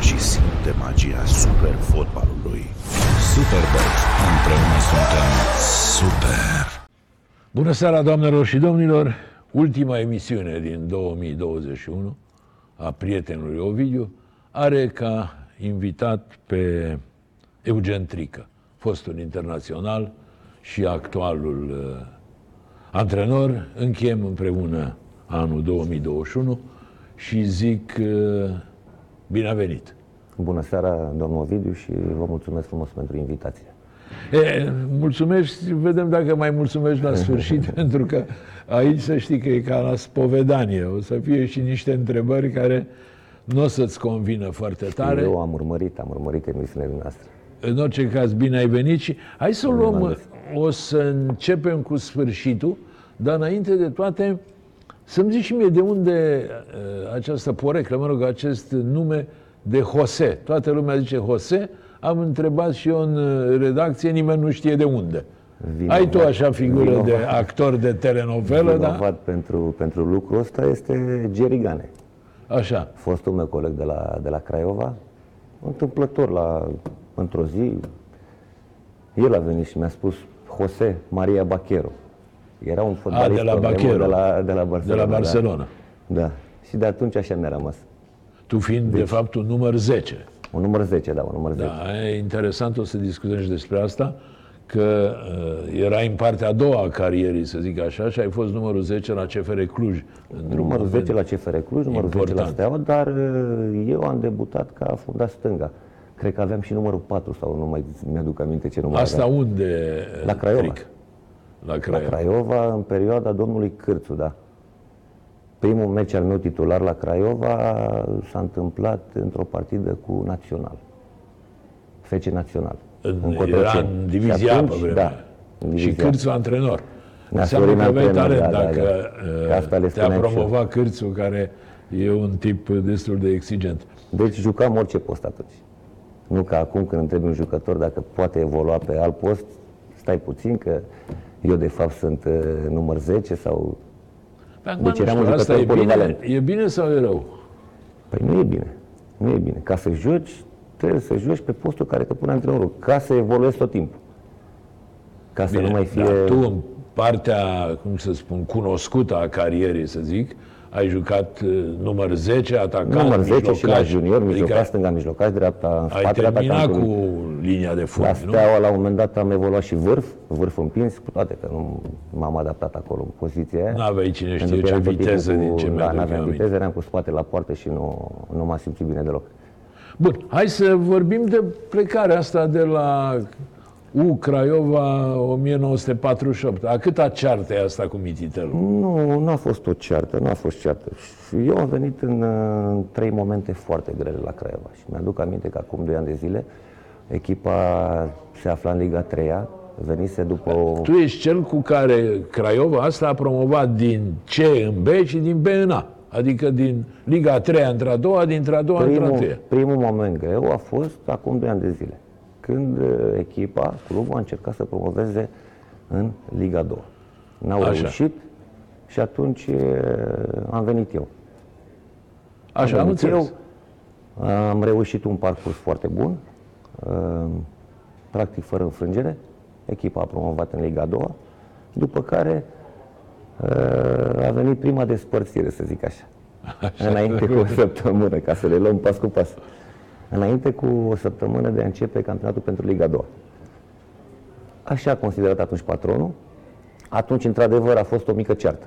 joacă și simte magia super fotbalului. Superbox. Împreună suntem super. Bună seara, doamnelor și domnilor! Ultima emisiune din 2021 a prietenului Ovidiu are ca invitat pe Eugen Trică, fostul internațional și actualul uh, antrenor. Încheiem împreună anul 2021 și zic uh, bine a venit! Bună seara, domnul Ovidiu, și vă mulțumesc frumos pentru invitație. E, mulțumești, vedem dacă mai mulțumești la sfârșit, pentru că aici să știi că e ca la spovedanie. O să fie și niște întrebări care nu o să-ți convină foarte tare. Eu am urmărit, am urmărit emisiunile noastre. În orice caz, bine ai venit și hai să o luăm, m-am găsit. o să începem cu sfârșitul, dar înainte de toate, să-mi zici și mie de unde uh, această poreclă, mă rog, acest nume de Jose. Toată lumea zice Jose, am întrebat și eu în uh, redacție, nimeni nu știe de unde. Vinovat- Ai tu așa figură vinovat- de actor de telenovelă, da? Vinovat pentru, pentru lucrul ăsta este Jerry Gane, Așa. fostul meu coleg de la, de la Craiova, întâmplător la, într-o zi, el a venit și mi-a spus Jose Maria Bachero. Era un fotbalist de la pe vremuri Bachero. de la, de la Barcelona. De la Barcelona. Da. da. Și de atunci așa mi-a rămas. Tu fiind, de fapt, un număr 10. Un număr 10, da, un număr 10. Da, e interesant, o să discutăm și despre asta, că uh, erai în partea a doua a carierii, să zic așa, și ai fost numărul 10 la CFR Cluj. într-un Numărul moment 10 la CFR Cluj, numărul 10 la important. Steaua, dar uh, eu am debutat ca fundat stânga. Cred că aveam și numărul 4 sau nu mai mi-aduc aminte ce număr Asta aveam. unde? La Craiova. Tric? La La Craiova. Craiova, în perioada domnului Cârțu, da. Primul meci al meu titular la Craiova s-a întâmplat într-o partidă cu Național. Fece Național. În, era Cotroceni. în Și divizia atunci, pe vremea. Da, aia. în Și divizia. Cârțu antrenor. Ne-a Înseamnă Sorin că aveai antrenor, talent da, da, dacă da. uh, Că asta le te-a spuneam și eu. promovat Cârțu, care e un tip destul de exigent. Deci jucam orice post atunci. Nu ca acum când întrebi un jucător dacă poate evolua pe alt post, stai puțin că eu de fapt sunt uh, număr 10 sau... Pe acum, Deci nu eram știu, un asta e jucător bine, polivalent. e bine sau e rău? Păi nu e bine. Nu e bine. Ca să joci, trebuie să joci pe postul care te pune antrenorul, ca să evoluezi tot timpul. Ca să Bine, nu mai fie... dar tu în partea, cum să spun, cunoscută a carierei, să zic, ai jucat uh, număr 10, atacant, număr 10 și la mijlocaș, junior, mijlocaș, adică stânga, mijlocaș, dreapta, în ai spatele terminat atacantului. cu linia de fund, La nu? Steaua, la un moment dat, am evoluat și vârf, vârf împins, cu toate că nu m-am adaptat acolo în poziția aia. N-aveai cine Pentru știe că ce eram tot timpul viteză din ce cu, mi-aduc Da, eu n-aveam aminte. viteză, eram cu spate la poartă și nu, nu m-a simțit bine deloc. Bun, hai să vorbim de plecarea asta de la U Craiova 1948. A câta ceartă e asta cu Mititelu? Nu, nu a fost o ceartă, nu a fost ceartă. Și Eu am venit în, uh, trei momente foarte grele la Craiova și mi-aduc aminte că acum 2 ani de zile echipa se afla în Liga 3 venise după o... Tu ești cel cu care Craiova asta a promovat din C în B și din B în A. Adică din Liga a 3 într-a doua, dintre-a doua într-a Primul, treia. primul moment greu a fost acum 2 ani de zile, când uh, echipa, clubul, a încercat să promoveze în Liga 2. N-au Așa. reușit și atunci uh, am venit eu. Așa, am venit înțeles. eu, am reușit un parcurs foarte bun, uh, practic fără înfrângere. Echipa a promovat în Liga 2, după care uh, a venit prima despărțire, să zic așa. Înainte cu o săptămână, ca să le luăm pas cu pas. Înainte cu o săptămână de a începe campionatul pentru Liga 2. Așa a considerat atunci patronul. Atunci, într-adevăr, a fost o mică ceartă.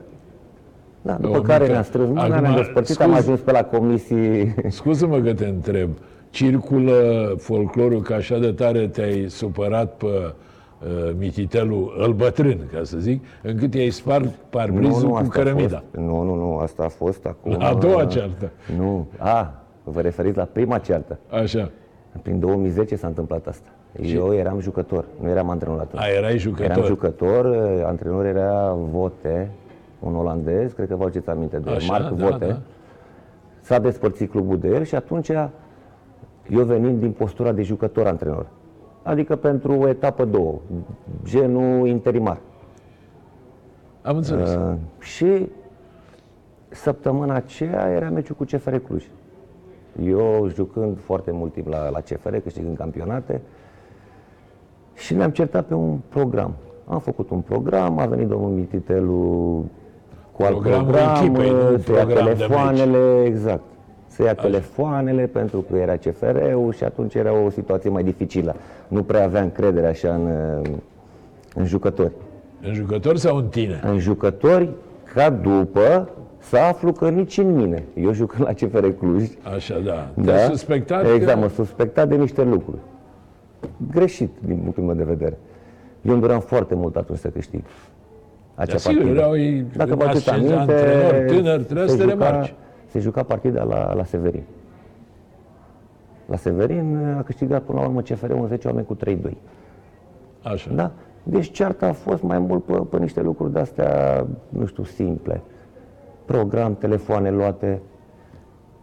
Da, după O care mică- ne-am strâns mâna, Acum, ne-am despărțit, am scuz- ajuns pe la comisii Scuză-mă că te întreb. Circulă folclorul că așa de tare te-ai supărat pe uh, Mititelu, îl bătrân, ca să zic, încât i-ai spart parbrizul cu asta a cărămida. fost, nu, nu, nu, asta a fost acum... A doua uh, ceartă. Nu, a, vă referiți la prima ceartă. Așa. Prin 2010 s-a întâmplat asta. Eu eram jucător, nu eram antrenor atunci. A, erai jucător. Eram jucător, uh, antrenor era Vote, un olandez, cred că vă aduceți aminte de el, Așa, Marc da, Vote. da. S-a despărțit clubul de el și atunci eu venind din postura de jucător-antrenor. Adică pentru o etapă două, genul interimar. Am înțeles. Uh, și săptămâna aceea era meciul cu CFR Cluj. Eu jucând foarte mult timp la, la CFR, câștigând campionate și ne-am certat pe un program. Am făcut un program, a venit domnul Mititelu cu alt Programul program, echipei, nu să ia program de telefoanele, exact. Să ia telefoanele pentru că era CFR-ul și atunci era o situație mai dificilă. Nu prea avea încredere așa în, în jucători. În jucător sau în tine? În jucători, ca după, să aflu că nici în mine. Eu jucând la CFR Cluj, Așa, da. Te-ai suspectat Exact, că... mă suspectat de niște lucruri. Greșit, din punctul meu de vedere. Eu îmi doream foarte mult atunci să câștig. Acea Da, sigur, partidă. erau ei- Dacă vă aduceți ascenzi, aminte, antrenori tânări, trebuia să se te juca- remarci. Se juca partida la, la Severin. La Severin a câștigat până la urmă CFR 10 oameni cu 3-2. Așa. Da? Deci cearta a fost mai mult pe, pe niște lucruri de-astea, nu știu, simple. Program, telefoane luate.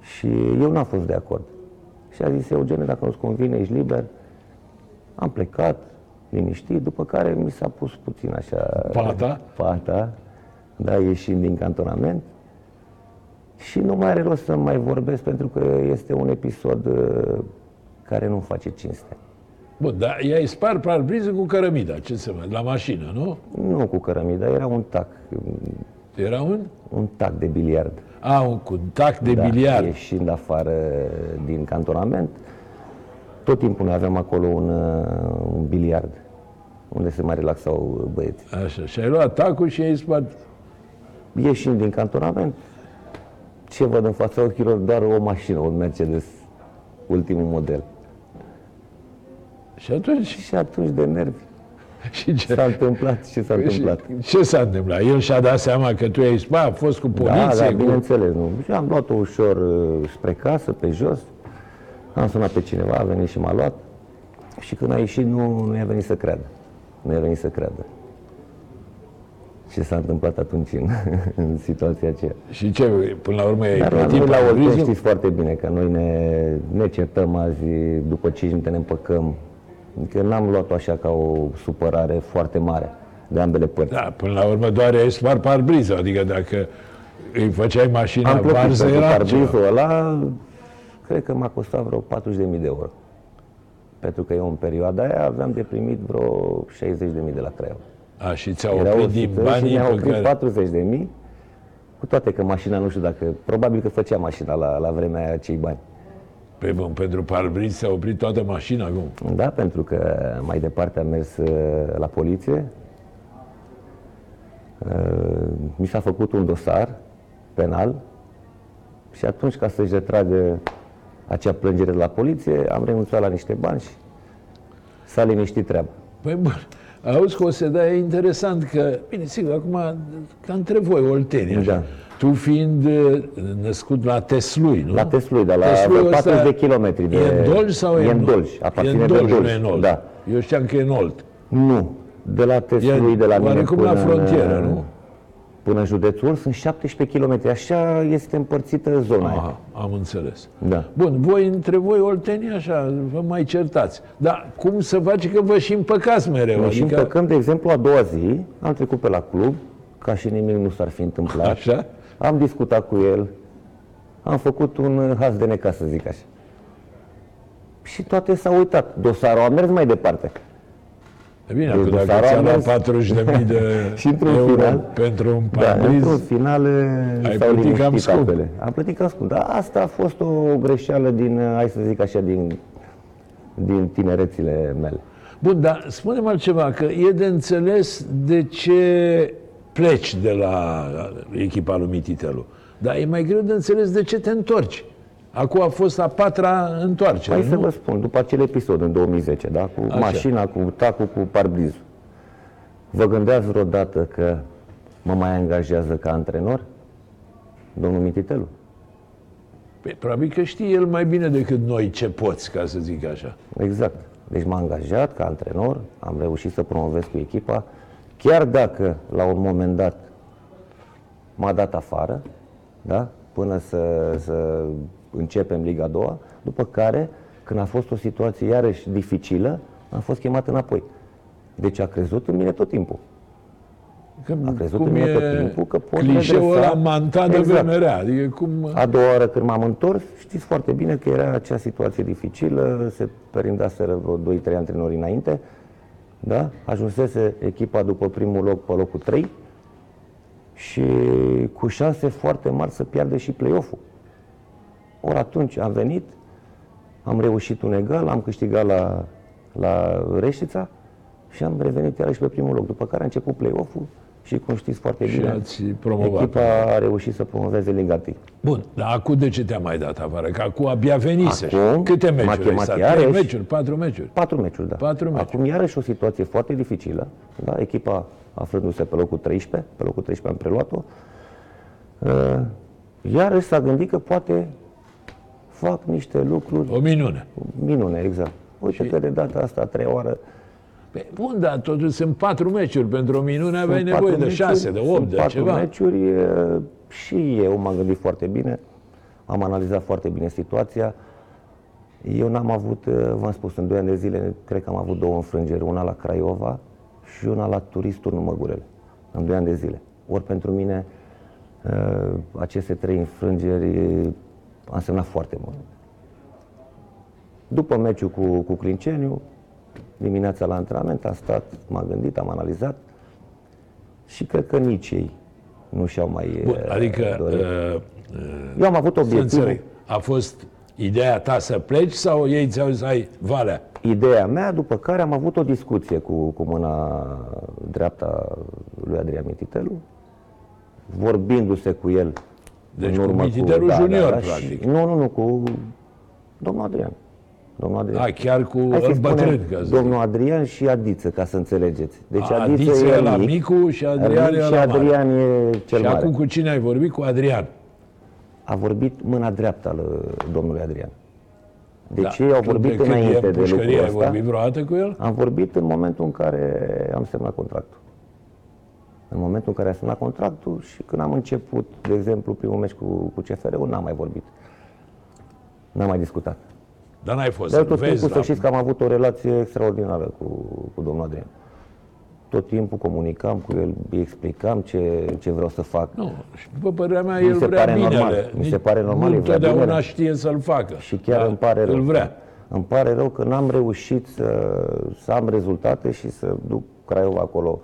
Și eu n-am fost de acord. Și a zis, Eugene, dacă nu-ți convine, ești liber. Am plecat, liniștit, după care mi s-a pus puțin așa... Pata? Pata, da, ieșind din cantonament. Și nu mai are rost să mai vorbesc pentru că este un episod uh, care nu face cinste. Bun, dar i-ai spart parbrizul cu cărămida, ce să mai, la mașină, nu? Nu cu cărămida, era un tac, Era un? un tac de biliard. A, un cu tac de Da, biliard. Ieșind afară din cantonament, tot timpul noi aveam acolo un, uh, un biliard unde se mai relaxau băieții. Așa, și ai luat tacul și ai spart. Ieșind din cantonament, ce văd în fața ochilor? Doar o mașină, un Mercedes, ultimul model. Și atunci, Și atunci de nervi și ce? s-a întâmplat ce s-a întâmplat. Și ce s-a întâmplat? El și-a dat seama că tu ai spart, a fost cu poliție, Da, da, cu... bineînțeles. Nu. Și am luat-o ușor uh, spre casă, pe jos. Am sunat pe cineva, a venit și m-a luat. Și când a ieșit, nu, nu i-a venit să creadă. Nu i-a venit să creadă. Ce s-a întâmplat atunci în, în situația aceea. Și ce, până la urmă ai Dar la plătit noi la Olten parbrizul? știți foarte bine că noi ne, ne certăm azi, după 5 minute ne împăcăm. Adică n-am luat-o așa ca o supărare foarte mare de ambele părți. Da, până la urmă doar ai spart parbrizul, adică dacă îi făceai mașina Am plătit varză, pentru era ceva. parbrizul ăla, cred că m-a costat vreo 40.000 de euro. Pentru că eu în perioada aia aveam de primit vreo 60.000 de la Craiova. A, și ți-au Era oprit 100 din și banii mi-au pe oprit care... 40.000, cu toate că mașina, nu știu dacă, probabil că făcea mașina la, la vremea aia acei bani. Pe bun, pentru parbriz s-a oprit toată mașina, cum? Da, pentru că mai departe am mers uh, la poliție. Uh, Mi s-a făcut un dosar penal și atunci, ca să-și retragă acea plângere de la poliție, am renunțat la niște bani și s-a liniștit treaba. Păi bun, auzi că o să da, e interesant că, bine, sigur, acum, ca între voi, oltenii, așa, Da. tu fiind uh, născut la Teslui, nu? La Teslui, dar la Tesluiul 40 ăsta de kilometri. De... E în Dolj sau e în Nol? Dolj, aparține e în de Dolj, Dolj. nu e în Olt. Da. Eu știam că e în Olt. Nu, de la Teslui, E de la mine oarecum până, la frontieră, în, nu? Până în județul sunt 17 km. Așa este împărțită zona aia. Aha, am înțeles. Da. Bun, voi între voi oltenii așa, vă mai certați. Dar cum să face că vă și împăcați mereu? Noi și adică, împăcăm, de exemplu, a doua zi, am trecut pe la club, ca și nimic nu s-ar fi întâmplat. Așa? Am discutat cu el, am făcut un haz de neca, să zic așa. Și toate s-au uitat. Dosarul a mers mai departe. E bine, Deci acum dacă dosarul ți-a a luat mers- 40.000 de Și într-un euro final- pentru un Da, parbriz, într-un final Ai s-au plătit cam liniștit scump. apele. Am plătit cam scump. Dar asta a fost o greșeală din, hai să zic așa, din, din tinerețile mele. Bun, dar spune-mi altceva, că e de înțeles de ce pleci de la echipa lui Mititelu. Dar e mai greu de înțeles de ce te întorci. Acum a fost a patra întoarcere, Hai să nu? vă spun, după acel episod în 2010, da, cu Așa. mașina, cu tacul, cu parbrizul, vă gândeați vreodată că mă mai angajează ca antrenor? Domnul Mititelu? Păi, probabil că știe el mai bine decât noi ce poți, ca să zic așa. Exact. Deci m-a angajat ca antrenor, am reușit să promovez cu echipa, chiar dacă la un moment dat m-a dat afară, da? până să, să începem Liga 2, după care, când a fost o situație iarăși dificilă, am fost chemat înapoi. Deci a crezut în mine tot timpul. Că, A crezut cum în mine e tot timpul că pot clișeul redresa. ăla manta de Exact. vreme rea. Adică cum... A doua oară când m-am întors, știți foarte bine că era acea situație dificilă, se perindaseră vreo 2-3 antrenori înainte, da? Ajunsese echipa după primul loc pe locul 3 și cu șanse foarte mari să piardă și play-off-ul. Ori atunci am venit, am reușit un egal, am câștigat la, la Reșița și am revenit iarăși pe primul loc. După care a început play-off-ul și cum știți foarte Și bine, ați promovat. echipa a reușit să promoveze Liga 1. Bun, dar acum de ce te-a mai dat afară? Că acum abia venise. Acum, Câte meciuri m-a ai chemat stat? iarăși. Trei meciuri, patru meciuri. Patru meciuri, da. Patru meciuri. Acum iarăși o situație foarte dificilă. Da? Echipa aflându-se pe locul 13, pe locul 13 am preluat-o. Uh, Iarăși s-a gândit că poate fac niște lucruri O minune. minune, exact. Uite că de data asta, a treia oară, Pe, bun, dar totuși sunt patru meciuri. Pentru o minune aveai Sunt nevoie patru de meciuri, șase, de sunt opt, de patru ceva. meciuri e, și eu m-am gândit foarte bine, am analizat foarte bine situația. Eu n-am avut, e, v-am spus, în 2 ani de zile, cred că am avut două înfrângeri, una la Craiova și una la Turist Turnul Măgurele, în 2 ani de zile. Ori pentru mine e, aceste trei înfrângeri e, a însemnat foarte mult. După meciul cu, cu Clinceniu, dimineața la antrenament, am stat, m-am gândit, am analizat și cred că nici ei nu și-au mai Bun, uh, adică, dorit. uh, Eu am avut să obiectivul, înțeleg, a fost ideea ta să pleci sau ei ți-au zis, hai, Valea, ideea mea, după care am avut o discuție cu, cu mâna dreapta lui Adrian Mititelu, vorbindu-se cu el Deci în cu urmă Mititelu junior, și- practic. Nu, nu, nu, cu domnul Adrian. Domnul Adrian. a, chiar cu Hai să îl bătrân, spunem ca să zic. domnul Adrian și Adiță, ca să înțelegeți. Deci A, Adiță, Adiță e e la mic, micu și Adrian e și la mare. Adrian e cel Și mare. acum cu cine ai vorbit? Cu Adrian. A vorbit mâna dreaptă al uh, domnului Adrian. Deci Da. ei au Tu vorbit de când e înainte în de pușcărie, lucrul ai ăsta. vorbit vreodată cu el? Am vorbit în momentul în care am semnat contractul. În momentul în care am semnat contractul și când am început, de exemplu, primul meci cu, cu CFR-ul, n-am mai vorbit. N-am mai discutat. Dar n-ai fost Dar să tot vezi timpul să la... știți că am avut o relație extraordinară cu, cu domnul Adrian. Tot timpul comunicam cu el, îi explicam ce, ce vreau să fac. Nu, și după părerea mea, Mi el se vrea pare binele. normal, mi se Nici- pare normal, Nu el vrea întotdeauna binele. știe să-l facă. Și chiar Dar îmi pare rău. Îl vrea. Îmi pare rău că n-am reușit să, să am rezultate și să duc Craiova acolo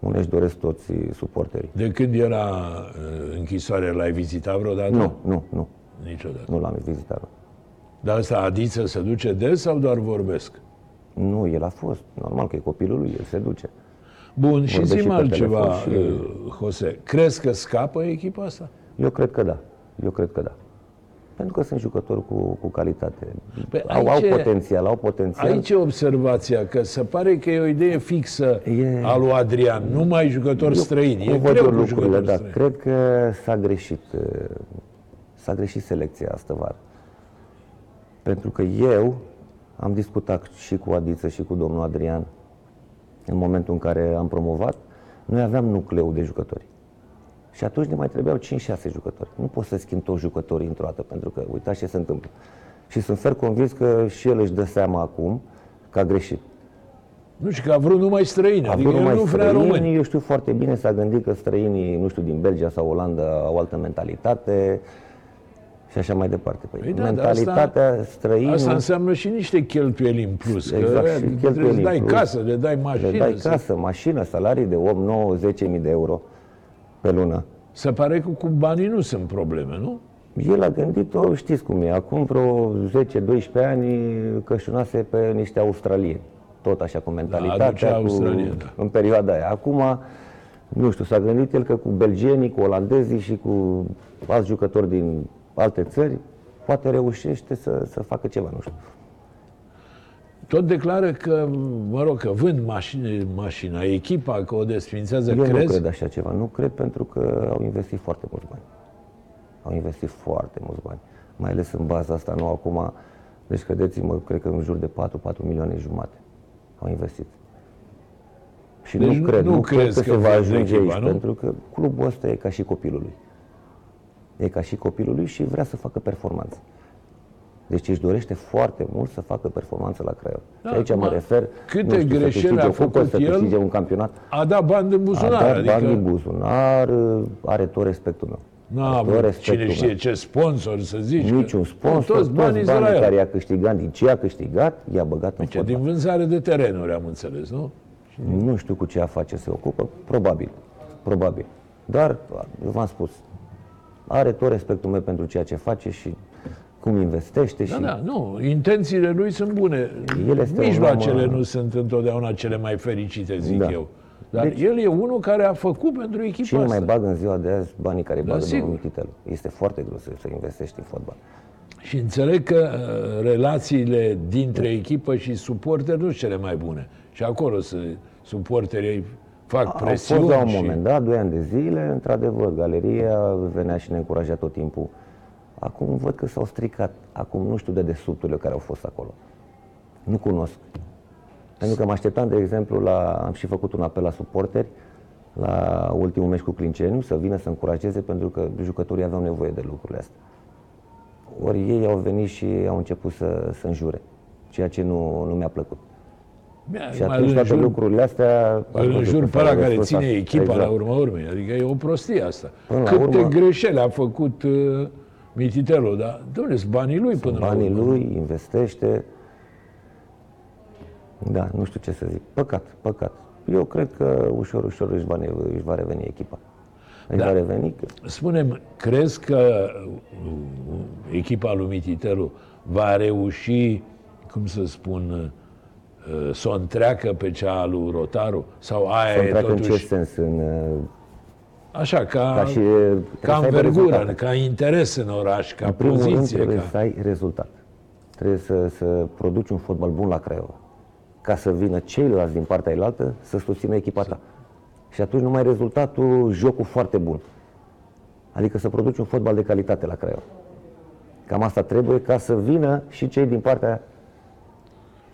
unde își doresc toți suporterii. De când era uh, închisoare, l-ai vizitat vreodată? Nu, nu, nu. Niciodată. Nu l-am vizitat. Dar asta Adiță se duce des sau doar vorbesc? Nu, el a fost. Normal că e copilul lui, el se duce. Bun, și Vorbesc zi și pe altceva, telefon și- uh, Jose. Crezi că scapă echipa asta? Eu cred că da. Eu cred că da. Pentru că sunt jucători cu, cu calitate. Păi au, au aici e- potențial, au potențial. Aici e observația, că se pare că e o idee fixă E- a lui Adrian, numai jucători străini. E Cum văd greu eu cu lucrurile, jucători da. străini. Cred că s-a greșit. uh, S-a greșit selecția asta vară. Pentru că eu am discutat și cu Adiță și cu domnul Adrian în momentul în care am promovat, noi aveam nucleu de jucători. Și atunci ne mai trebuiau 5-6 jucători. Nu poți să schimbi toți jucătorii într-o dată, pentru că uitați ce se întâmplă. Și sunt fer convins că și el își dă seama acum că a greșit. Nu știu, că a vrut numai străini, A adică vrut el numai nu vrea străini, români. eu știu foarte bine, s-a gândit că străinii, nu știu, din Belgia sau Olanda au altă mentalitate și așa mai departe. Păi, Păi da, dar mentalitatea asta- străinului, Asta înseamnă și niște cheltuieli în plus. Exact, că și trebuie cheltuieli să în dai plus. casă, le dai mașină. le dai să- casă, mașină, salarii de 8, 9, 10 mii de euro pe lună. Se pare că cu banii nu sunt probleme, nu? El a gândit-o, știți cum e, acum vreo 10-12 ani cășunase pe niște australieni. Tot așa, cu mentalitatea, aducea cu, australieni, da. în perioada aia. Acum, nu știu, s-a gândit el că cu belgenii, cu olandezii și cu alți jucători din alte țări, poate reușește să, să facă ceva, nu știu. Tot declară că, mă rog, că vând mașini, mașina, echipa, că o desfințează, Eu nu crezi? cred așa ceva. Nu cred pentru că au investit foarte mulți bani. Au investit foarte mulți bani. Mai ales în baza asta nouă acum. Deci credeți-mă, cred că în jur de 4-4 milioane jumate au investit. Și Deci nu cred, nu nu, cred crezi că, că se va vând ajunge echipa, aici, nu? pentru că clubul ăsta e ca și copilul lui. E ca și copilul lui și vrea să facă performanță. Deci își dorește foarte mult să facă performanță la Craiova. Da, și aici mă acum, refer, câte nu știu, greșeli să câștige a o cupă, făcut să el? câștige un campionat. A dat bani din A buzunar. dat adică... bani din buzunar, are tot respectul meu. N-a Are tot avut respectul cine meu. știe ce sponsor să zici. Niciun că- sponsor, Toți toți banii banii, sunt la care el. i-a câștigat, din ce a câștigat, i-a băgat în Ce, fotbal. din vânzare de terenuri am înțeles, nu? Nu știu cu ce afaceri se ocupă, probabil, probabil. Dar, eu v-am spus, are tot respectul meu pentru ceea ce face și cum investește Da, și da, nu, intențiile lui sunt bune. El este un Mijloacele om, nu sunt întotdeauna cele mai fericite, zic Da. eu. Dar Deci- el e unul care a făcut pentru echipa cine asta. mai bagă în ziua de azi banii care bagă Da, sigur. domnul Mititelu. Este foarte greu să, să investești în fotbal. Și înțeleg că uh, relațiile dintre echipă și suporteri nu sunt cele mai bune. Și acolo să, suporterii fac Au presiuni. fost la un și... moment dat, doi ani de zile, într-adevăr, galeria venea și ne încuraja tot timpul. Acum văd că s-au stricat. Acum nu știu de desubturile care au fost acolo. Nu cunosc. Pentru că mă așteptam, de exemplu, la, am și făcut un apel la suporteri la ultimul meci cu Clinceniu să vină să încurajeze pentru că jucătorii aveau nevoie de lucrurile astea. Ori ei au venit și au început să, să înjure, ceea ce nu, nu mi-a plăcut. Bine, Și mai atunci îl toate înjur- lucrurile astea... Îl ați văzut înjur că pe s-au ăla care răspuns ține asta. echipa Exact. la urma urmei. Adică e o prostie asta. Până la Câte urmă- greșeli a făcut uh, Mititelu, dar, domnule, sunt banii lui până banii la urmă. lui, investește. Da, nu știu ce să zic. Păcat, păcat. Eu cred că ușor, ușor își va, ne- își va reveni echipa. Își Da. va reveni. Spunem, crezi că uh, echipa lui Mititelu va reuși, cum să spun, uh, să o întreacă pe cea a lui Rotaru? Sau aia Să e întreacă în totuși, ce sens? În, uh, așa, ca, ca și... ca trebuie să aibă învergură, rezultate. ca interes în oraș, ca În primul rând poziție? trebuie Ca... să ai rezultat. Trebuie să, să produci un fotbal bun la Craiova. Ca să vină ceilalți din partea elaltă să susțină echipa ta. Și atunci numai rezultatul, jocul foarte bun. Adică să produci un fotbal de calitate la Craiova. Cam asta trebuie ca să vină și cei din partea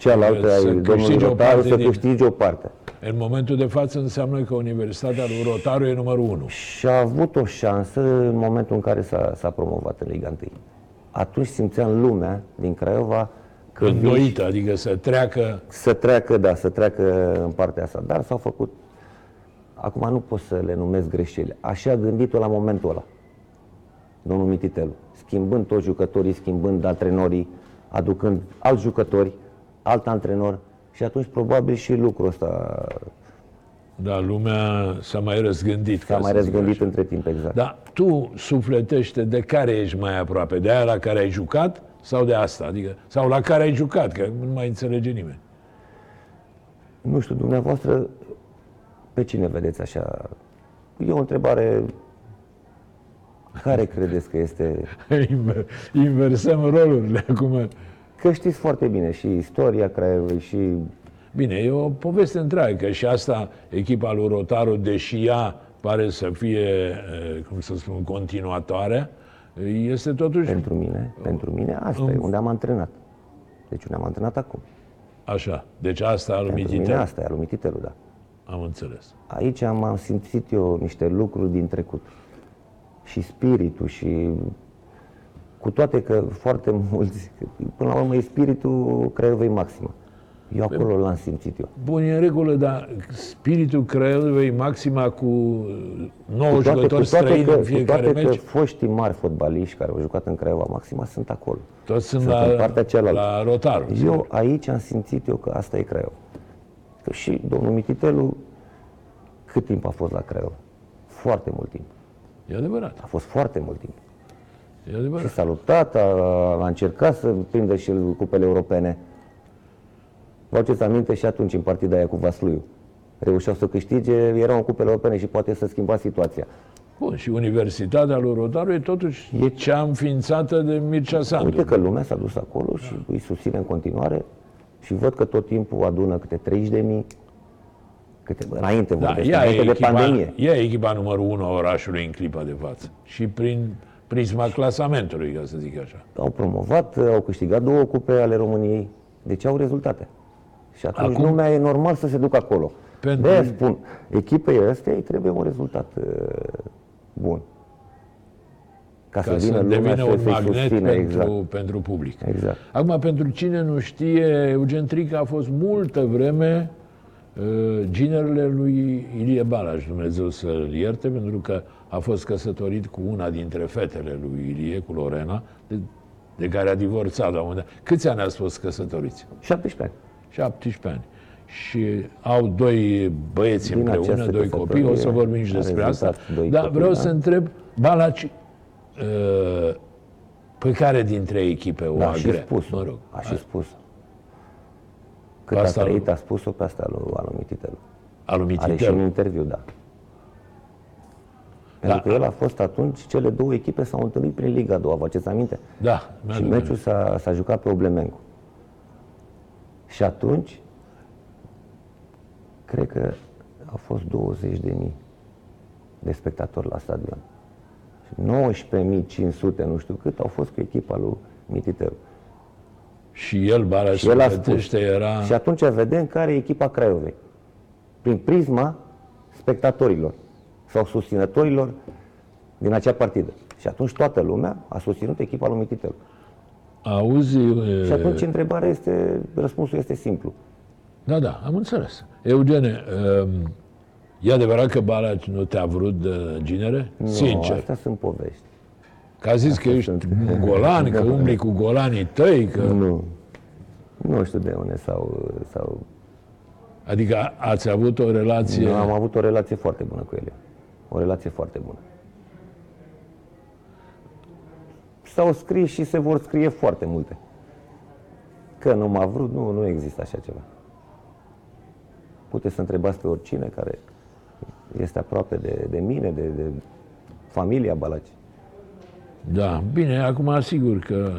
cealaltă Să ai domnului câștige o Rotaru parte să din- câștige o parte. În momentul de față înseamnă că Universitatea lui Rotaru e numărul 1. Și a avut o șansă în momentul în care s-a, s-a promovat în Liga 1. Atunci simțeam lumea din Craiova că vin Îndoită, adică să treacă să treacă, da, să treacă în partea asta. Dar s-au făcut, acum nu pot să le numesc greșeli. Așa a gândit-o la momentul ăla, domnul Mititelu. Schimbând toți jucătorii, schimbând antrenorii, aducând alți jucători, alt antrenor. Și atunci probabil și lucrul ăsta Da, lumea s-a mai răzgândit. s-a ca mai să zic răzgândit așa. între timp, exact. Dar tu sufletește de care ești mai aproape? De aia la care ai jucat sau de asta? Adică, sau la care ai jucat, că nu mai înțelege nimeni. Nu știu, dumneavoastră, pe cine vedeți așa? E o întrebare care credeți că este Inver- Inversăm rolurile acum. Că știți foarte bine și istoria Craiovei și Bine, e o poveste întreagă și asta, echipa lui Rotaru, deși ea pare să fie, eh, cum să spun, continuatoare, este totuși pentru mine, pentru mine asta e unde am antrenat. Deci unde am antrenat acum. așa. Deci asta al lui Pentru mine Mititelu. asta e al lui Mititelu, da. Am înțeles. Aici am, am simțit eu niște lucruri din trecut. Și spiritul și cu toate că foarte mulți, până la urmă e spiritul Craiovei maximă. Eu acolo l-am simțit eu. Bun, e în regulă, dar spiritul Craiovei maxima cu 9 Cu toate, cu jucători toate, străini că, în cu fiecare toate că meci, foștii mari fotbaliști care au jucat în Craiova Maxima sunt acolo. toți sunt, sunt la, în partea cealaltă. la Rotaru. Eu aici am simțit eu că asta e Craiova. Că și domnul Mititelu, cât timp a fost la Craiova? Foarte mult timp. E adevărat, A fost foarte mult timp. E Și adevărat. salutat, a, a încercat să prindă și cupele europene. Vă aduceți aminte și atunci în partida aia cu Vasluiu. Reușeau să câștige, erau în cupele europene și poate să schimba situația. Bun, și Universitatea lui Rotaru e totuși E- cea înființată de Mircea Sandu. Uite că lumea s-a dus acolo și îi susține în continuare și văd că tot timpul adună câte 30 de mii, câte, înainte, da, vorbesc, ea înainte e, de echipa, pandemie. ea e echipa numărul 1 a orașului în clipa de față. Și prin prisma clasamentului, ca să zic așa. Au promovat, au câștigat două cupe ale României, deci au rezultate. Și atunci Acum- lumea e normal să se ducă acolo. Pentru- De-aia spun, echipei astea îi trebuie un rezultat uh, bun. Ca să ca vină să lumea devină să un se magnet susțină, pentru, exact. pentru public. Exact. Acum, pentru cine nu știe, Eugen Trica a fost multă vreme uh, ginerele lui Ilie Balaj, Dumnezeu să-l ierte, pentru că a fost căsătorit cu una dintre fetele lui Ilie, cu Lorena, de, de care a divorțat la un moment dat. Câți ani ați fost căsătoriți? 17 ani. 17 ani. Și au doi băieți Din împreună, această doi copii, o să căsătorie vorbim și a despre asta. rezultat doi Dar copii, vreau da? să întreb, Balaci, uh, pe care dintre echipe o Da, a și agrea? spus. Mă rog. A și spus. Cât Asta a trăit, lui- a spus-o pe asta lui Alu Mititelu. Al lui Are și Mititelu. un interviu, da. Pentru Da. că el a fost atunci, cele două echipe s-au întâlnit prin Liga a doua, vă ați aminte? Da, Și mi-aduc meciul s-a, s-a jucat pe Oblemencu. Și atunci, cred că au fost 20 de mii de spectatori la stadion. Și 19.500, nu știu cât, au fost cu echipa lui Mititelu. Și el, Balaci, Și el a se spus. plătește, era... Și atunci vedem care e echipa Craiovei. Prin prisma spectatorilor sau susținătorilor din acea partidă. Și atunci toată lumea a susținut echipa lui Mititelu. Auzi... Și atunci întrebarea este, răspunsul este simplu. Da, da, am înțeles. Eugene, um, e adevărat că Balaci nu te-a vrut de ginere? Nu, Sincer. astea sunt povești. Că a zis că ești un golan, că umbli cu golanii tăi, că... Nu. Nu știu de unde sau, sau... Adică ați avut o relație... Am avut o relație foarte bună cu el. O relație foarte bună. S-au scris și se vor scrie foarte multe. Că nu m-a vrut, nu, nu există așa ceva. Puteți să întrebați pe oricine care este aproape de, de mine, de, de familia Balaci. Da, bine, acum sigur că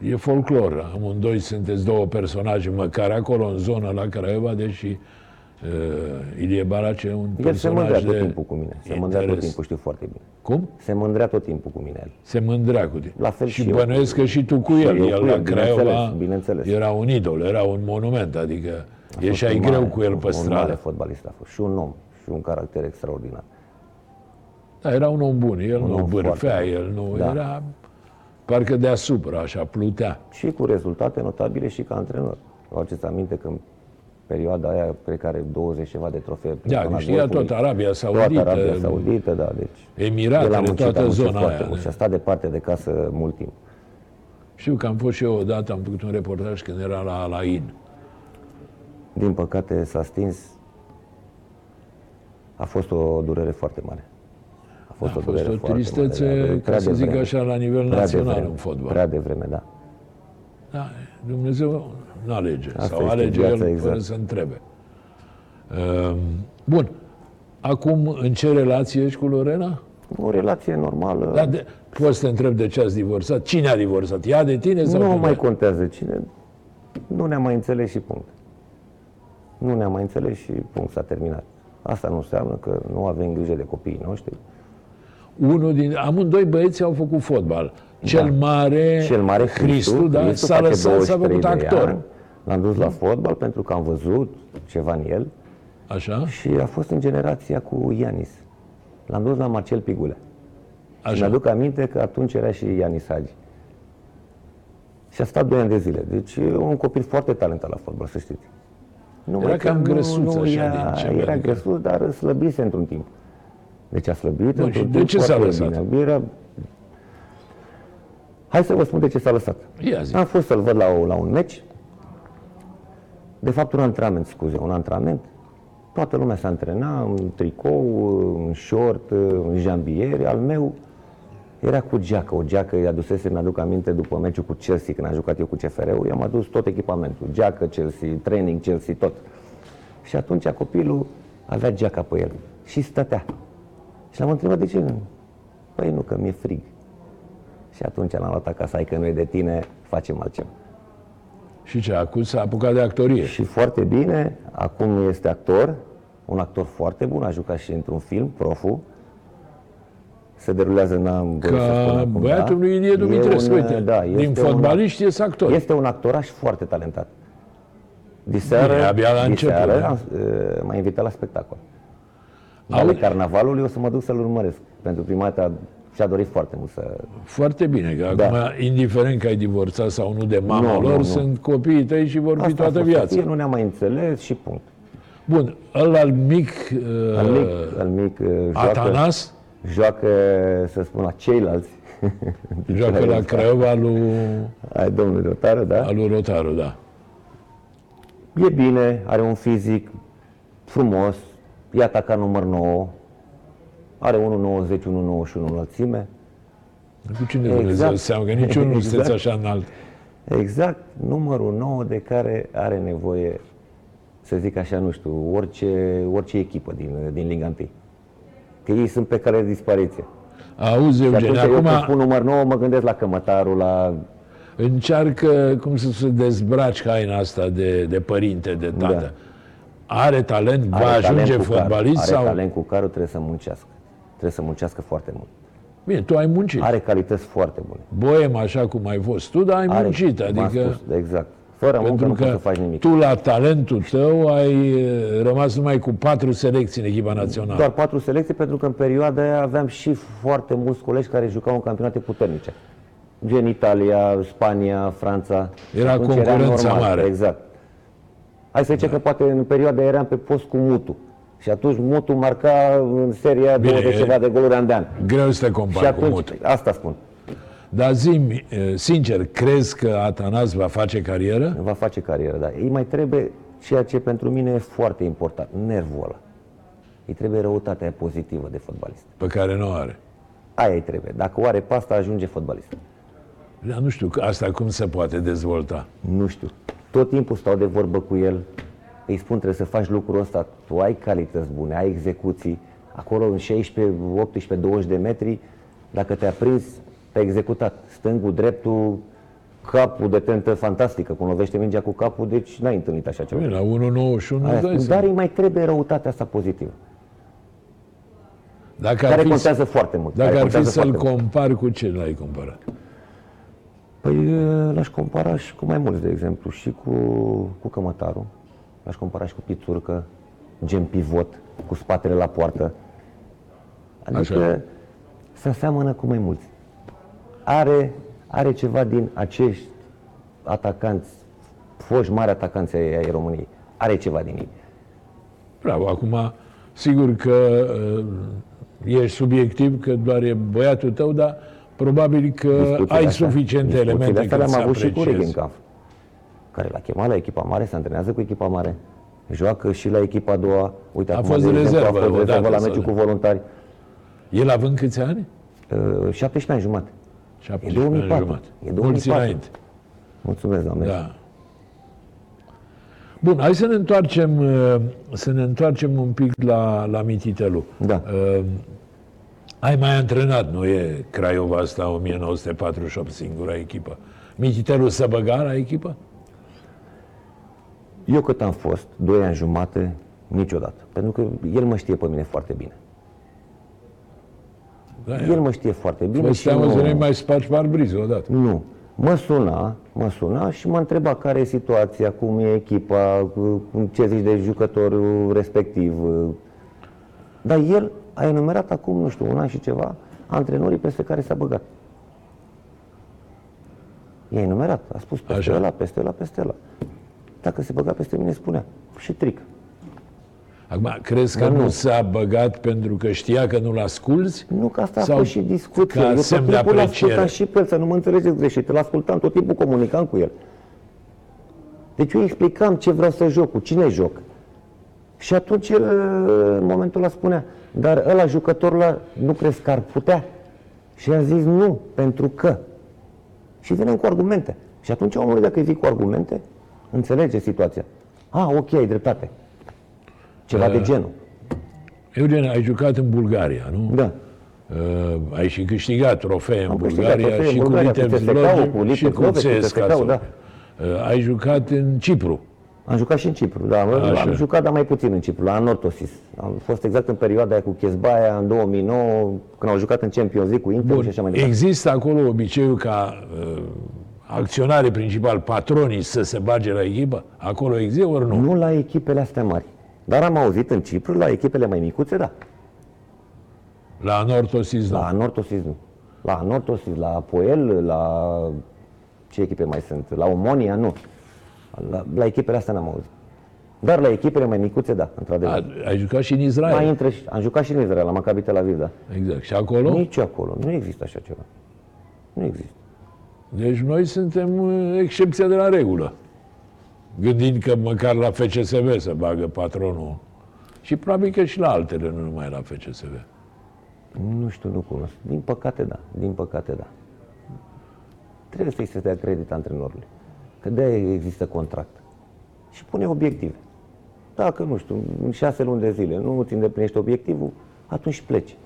uh, e folclor. Amândoi sunteți două personaje, măcar acolo în zona la Craiova, deși uh, Ilie Balaci e un El se mândrea personaj tot de timpul cu mine. Se mândrea tot interes. timpul, știu foarte bine. Cum? Se mândrea tot timpul cu mine el. Se mândrea cu tine. La fel și și eu. bănuiesc că și tu cu Și el. eu El cu la el, Craiova bineînțeles, bineînțeles. era un idol, era un monument, adică A fost ieșai un greu mare- cu el pe Un stradă. mare fotbalist a fost. Și un om. Și un caracter extraordinar. Da, era un om bun, el Un nu om bârfea, foarte el nu Da. era parcă deasupra, așa, plutea. Și cu rezultate notabile și ca antrenor. Vă aduceți aminte că în perioada aia, cred că are 20 ceva de trofee. prin Da, zona câștiga golfului. tot Arabia Toată Saudită, Arabia Saudită, da, deci... Emiratele, el a muncit, toată a muncit zona foarte aia. mult și a stat departe de casă mult timp. Știu că am fost și eu odată, am făcut un reportaj când era la Alain. Din păcate s-a stins. A fost o durere foarte mare. A fost A o fost durere o foarte tristețe, mare, da, ca prea să zic devreme. așa, la nivel Prea național devreme, în fotbal. Prea devreme, da. Da, Dumnezeu nu alege. Asta sau este alege viața, el fără exact. să întrebe. Um, Bun. Acum, în ce relație ești cu Lorena? O relație normală. Da, de, poți să te întreb de ce ați divorțat? Cine a divorțat? Ea de tine sau nu tu de mai ea? contează cine. Nu ne-am mai înțeles și punct. Nu ne-am mai înțeles și punct, s-a terminat. Asta nu înseamnă că nu avem grijă de copiii noștri. Unul din, amândoi băieți au făcut fotbal. Cel mare, Cel mare Cristu, da, Cristu s-a face lăsat, s-a 23 făcut de actor. ani. L-am dus la fotbal pentru că am văzut ceva în el Așa? și a fost în generația cu Ianis. L-am dus la Marcel Pigulea. Și Așa. mi-aduc aminte că atunci era și Ianis Hagi. Și a stat 2 ani de zile. Deci e un copil foarte talentat la fotbal, să știți. Numai Era că cam nu- grăsuț nu așa, ia- din ce Era văd. grăsuț, dar slăbise într-un timp. Deci a slăbit Bun, într-un și de timp ce s-a foarte lăsat? bine. Era... Hai să vă spun de ce s-a lăsat. Ia zi. Am fost să-l văd la, o- la un meci. De fapt, un antrenament, scuze, un antrenament. Toată lumea se antrena în tricou, în short, în jambieri. Al meu era cu geacă. O geacă îi adusese, mi-aduc aminte, după meciul cu Chelsea, când am jucat eu cu CFR-ul, i-am adus tot echipamentul. Geacă, Chelsea, training, Chelsea, tot. Și atunci copilul avea geaca pe el și stătea. Și l-am întrebat de ce nu? Păi nu, că mi-e frig. Și atunci l-am luat acasă, hai că nu e de tine, facem altceva. Și ce, acum s-a apucat de actorie. Și foarte bine, acum este actor, un actor foarte bun, a jucat și într-un film, Profu. Se derulează, n-am voie să spun Ca acum, băiatul da. lui Ilie E Dumitrescu, un, uite, da, din este un- fotbaliști ies actori. Este un actoraș foarte talentat. Diseară, Bine, abia la început, diseară da. am, uh, m-a invitat la spectacol. Ale Auzi- carnavalului o să mă duc să-l urmăresc. Pentru prima dată și-a dorit foarte mult să... Foarte bine, că Da. acum, indiferent că ai divorțat sau nu de mama Nu, nu, lor, nu. sunt copiii tăi și vor fi Asta a toată fost să viața. fie, nu ne-am mai înțeles și punct. Bun, ăla al mic, Al uh, mic, al mic uh, joacă, Atanas, joacă, să spun, la ceilalți. joacă la Craiova lui, Ai domnul Rotară, da? al lui Rotaru, da. E bine, are un fizic frumos, e atacat număr 9, are 1,90, 1,91 înălțime. Cu cine exact. Dumnezeu Exact. seamă, că niciunul nu sunteți Exact. așa înalt. Exact numărul 9 de care are nevoie, să zic așa, nu știu, orice, orice echipă din, din Liga 1. Că ei sunt pe care de dispariție. Auzi, Și Eugen, atunci eu când acum spun număr 9, mă gândesc la Cămătarul, la... încearcă, cum să se dezbraci haina asta de, de părinte, de tată. Da. Are talent, va Are ajunge talent cu care- fotbalist Are sau... talent cu care trebuie să muncească. Trebuie să muncească foarte mult. Bine, tu ai muncit. Are calități foarte bune. Boem așa cum ai fost tu, dar ai Are, muncit, v-am adică... Spus, exact. Fără muncă Pentru nu poți că să faci nimic. tu la talentul tău ai eh, rămas numai cu patru selecții în echipa națională. Doar patru selecții, pentru că în perioada aia aveam și foarte mulți colegi care jucau în campionate puternice. Gen Italia, Spania, Franța. Era Atunci concurența mare. Exact. Hai să zicem că poate în perioada aia eram pe post cu Mutu. Și atunci Mutu marca în seria Bine, 20 e- ceva de goluri an de an. Greu să te Și compari cu atunci, Mutu. asta spun, Dar zi sincer, crezi că Atanas va face carieră? va face carieră, dar îi mai trebuie ceea ce pentru mine e foarte important, nervul ăla. Îi trebuie răutatea aia pozitivă de fotbalist. Pe care nu o are. Aia îi trebuie. Dacă o are pe asta, ajunge fotbalist. Dar nu știu, asta cum se poate dezvolta? Nu știu. Tot timpul stau de vorbă cu el. Îi spun, trebuie să faci lucrul ăsta. Tu ai calități bune, ai execuții. Acolo în 16, 18, 20 de metri, dacă te-a prins, te-a executat. Stângul, dreptul, capul de tentă fantastică. Când lovește mingea cu capul, deci n-ai întâlnit așa ceva. Bine, la 1.91 Aia îți dai spun, seama. dar îi mai trebuie răutatea asta pozitivă. Dacă ar Care fi, contează foarte mult. dacă care ar fi contează să-l foarte mult. compari cu ce l-ai comparat? Păi l-aș compara și cu mai mulți, de exemplu, și cu, cu Cămătaru, l-aș compara și cu Pițurcă, gen pivot, cu spatele la poartă. Adică Așa. se aseamănă cu mai mulți. Are, are ceva din acești atacanți, foști mari atacanți ai, ai României. Are ceva din ei. Bravo, acum, sigur că uh, ești subiectiv, că doar e băiatul tău, dar probabil că Discuțiile ai astea- suficiente discuțiile elemente astea ca le-am să avut și cu apreciezi. Regenkampf, care l-a chemat la echipa mare, se antrenează cu echipa mare, joacă și la echipa a doua. Uite, A acum, fost de exemplu, rezervă a fost odată rezervă la sau meciul de- cu voluntari. El având câți ani? Uh, 17 ani jumate. 17 E ani 2004. jumate. E Mulți 2004. înainte. Mulțumesc, doamne. Da. Bun, hai să ne întoarcem, uh, să ne întoarcem un pic la, la Mititelu. Da. Uh, ai mai antrenat, nu e Craiova asta 1948 singura echipă. Mititelu să băga la echipă? Eu cât am fost, 2 ani jumate, niciodată. Pentru că el mă știe pe mine foarte bine. Da, El mă știe foarte bine Fost și teamă să nu, nu mai spargi parbrizul odată. nu. Mă suna, mă suna și mă întreba care e situația, cum e echipa, cu- cu ce zici de jucătorul respectiv. Dar el a enumerat acum, nu știu, un an și ceva, antrenorii peste care s-a băgat. I-a enumerat, a spus peste Așa. ăla, peste ăla, peste ăla. Dacă se băga peste mine, spunea. Și tric. Acum, crezi că Dar nu nu. s-a băgat pentru că știa că nu-l asculți? Nu că asta a Sau fost și discuția. ca Eu tot semn de timpul apreciere? l-ascultam și pe el, să nu mă înțelegeți greșit. Îl ascultam, tot timpul comunicam cu el. Deci eu îi explicam ce vreau să joc, cu cine joc. Și atunci el, în momentul ăla spunea, dar ăla jucătorul ăla, nu crezi că ar putea? Și a zis nu, pentru că. Și venem cu argumente. Și atunci omul, dacă îi vii cu argumente, înțelege situația. A, ok, ai dreptate. Ceva de genul. Eugen, ai jucat în Bulgaria, nu? Da. Uh, ai și câștigat trofee în Am câștigat Bulgaria trofee în și cu Bulgaria, cu Vitebsk CSKA-ul, Vlogge cu și Vitebsk cu Vlogge, cu CSKA. CSKA-ul, da. Uh, ai jucat în Cipru. Am jucat și în Cipru, da. Așa. Am jucat, dar mai puțin în Cipru, la Anortosis. Am fost exact în perioada aia cu Chesbaia, în 2009, când au jucat în Champions League cu Inter și așa mai departe. Există acolo obiceiul ca uh, acționarii principali, patronii, să se bage la echipă? Acolo există ori nu? Nu la echipele astea mari. Dar am auzit în Cipru, la echipele mai micuțe, da. La Anortosis, La da. Anortosis nu. La Anortosis, la Apoel, la ce echipe mai sunt? La Omonia, nu. La, la echipele astea n-am auzit. Dar la echipele mai micuțe, da, într-adevăr. A, ai jucat și în Israel. Mai intră și, am jucat și în Israel, la Maccabi Tel Aviv, da. Exact. Și acolo? Nici acolo, nu există așa ceva. Nu există. Deci noi suntem uh, excepția de la regulă. Gândind că măcar la FCSB se bagă patronul. Și probabil că și la altele, nu numai la FCSB. Nu știu, nu cunosc. Din păcate, da. Din păcate, da. Trebuie să-i se dea credit antrenorului. Că de există contract. Și pune obiective. Dacă, nu știu, în șase luni de zile nu îți îndeplinești obiectivul, atunci pleci.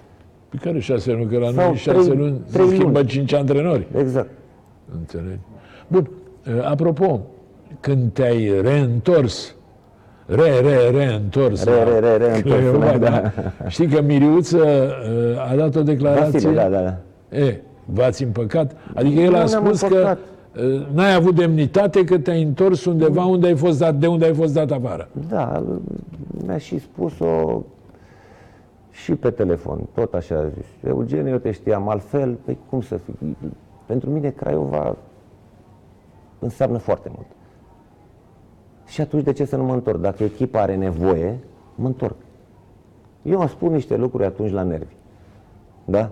Pe care șase luni? Că la Sau noi în șase trei- luni se trei schimbă luni. cinci antrenori. Exact. Înțelegi? Bun. Uh, Apropo, când te-ai reîntors, re, re, reîntors. Re, la re, re, reîntors, Craiova, da. da. Știi că Miriuță uh, a dat o declarație. Vasile, da, da, da. E, v-ați împăcat? Adică el Nu a ne-am spus că împăcat. uh, n-ai avut demnitate, că te-ai întors undeva unde ai fost dat, de unde ai fost dat afară. Da, mi-a și spus-o și pe telefon, tot așa a zis. Eugen, eu te știam altfel, păi cum să fii? Pentru mine Craiova înseamnă foarte mult. Și atunci de ce să nu mă întorc? Dacă echipa are nevoie, mă întorc. Eu am spus niște lucruri atunci la nervi. Da?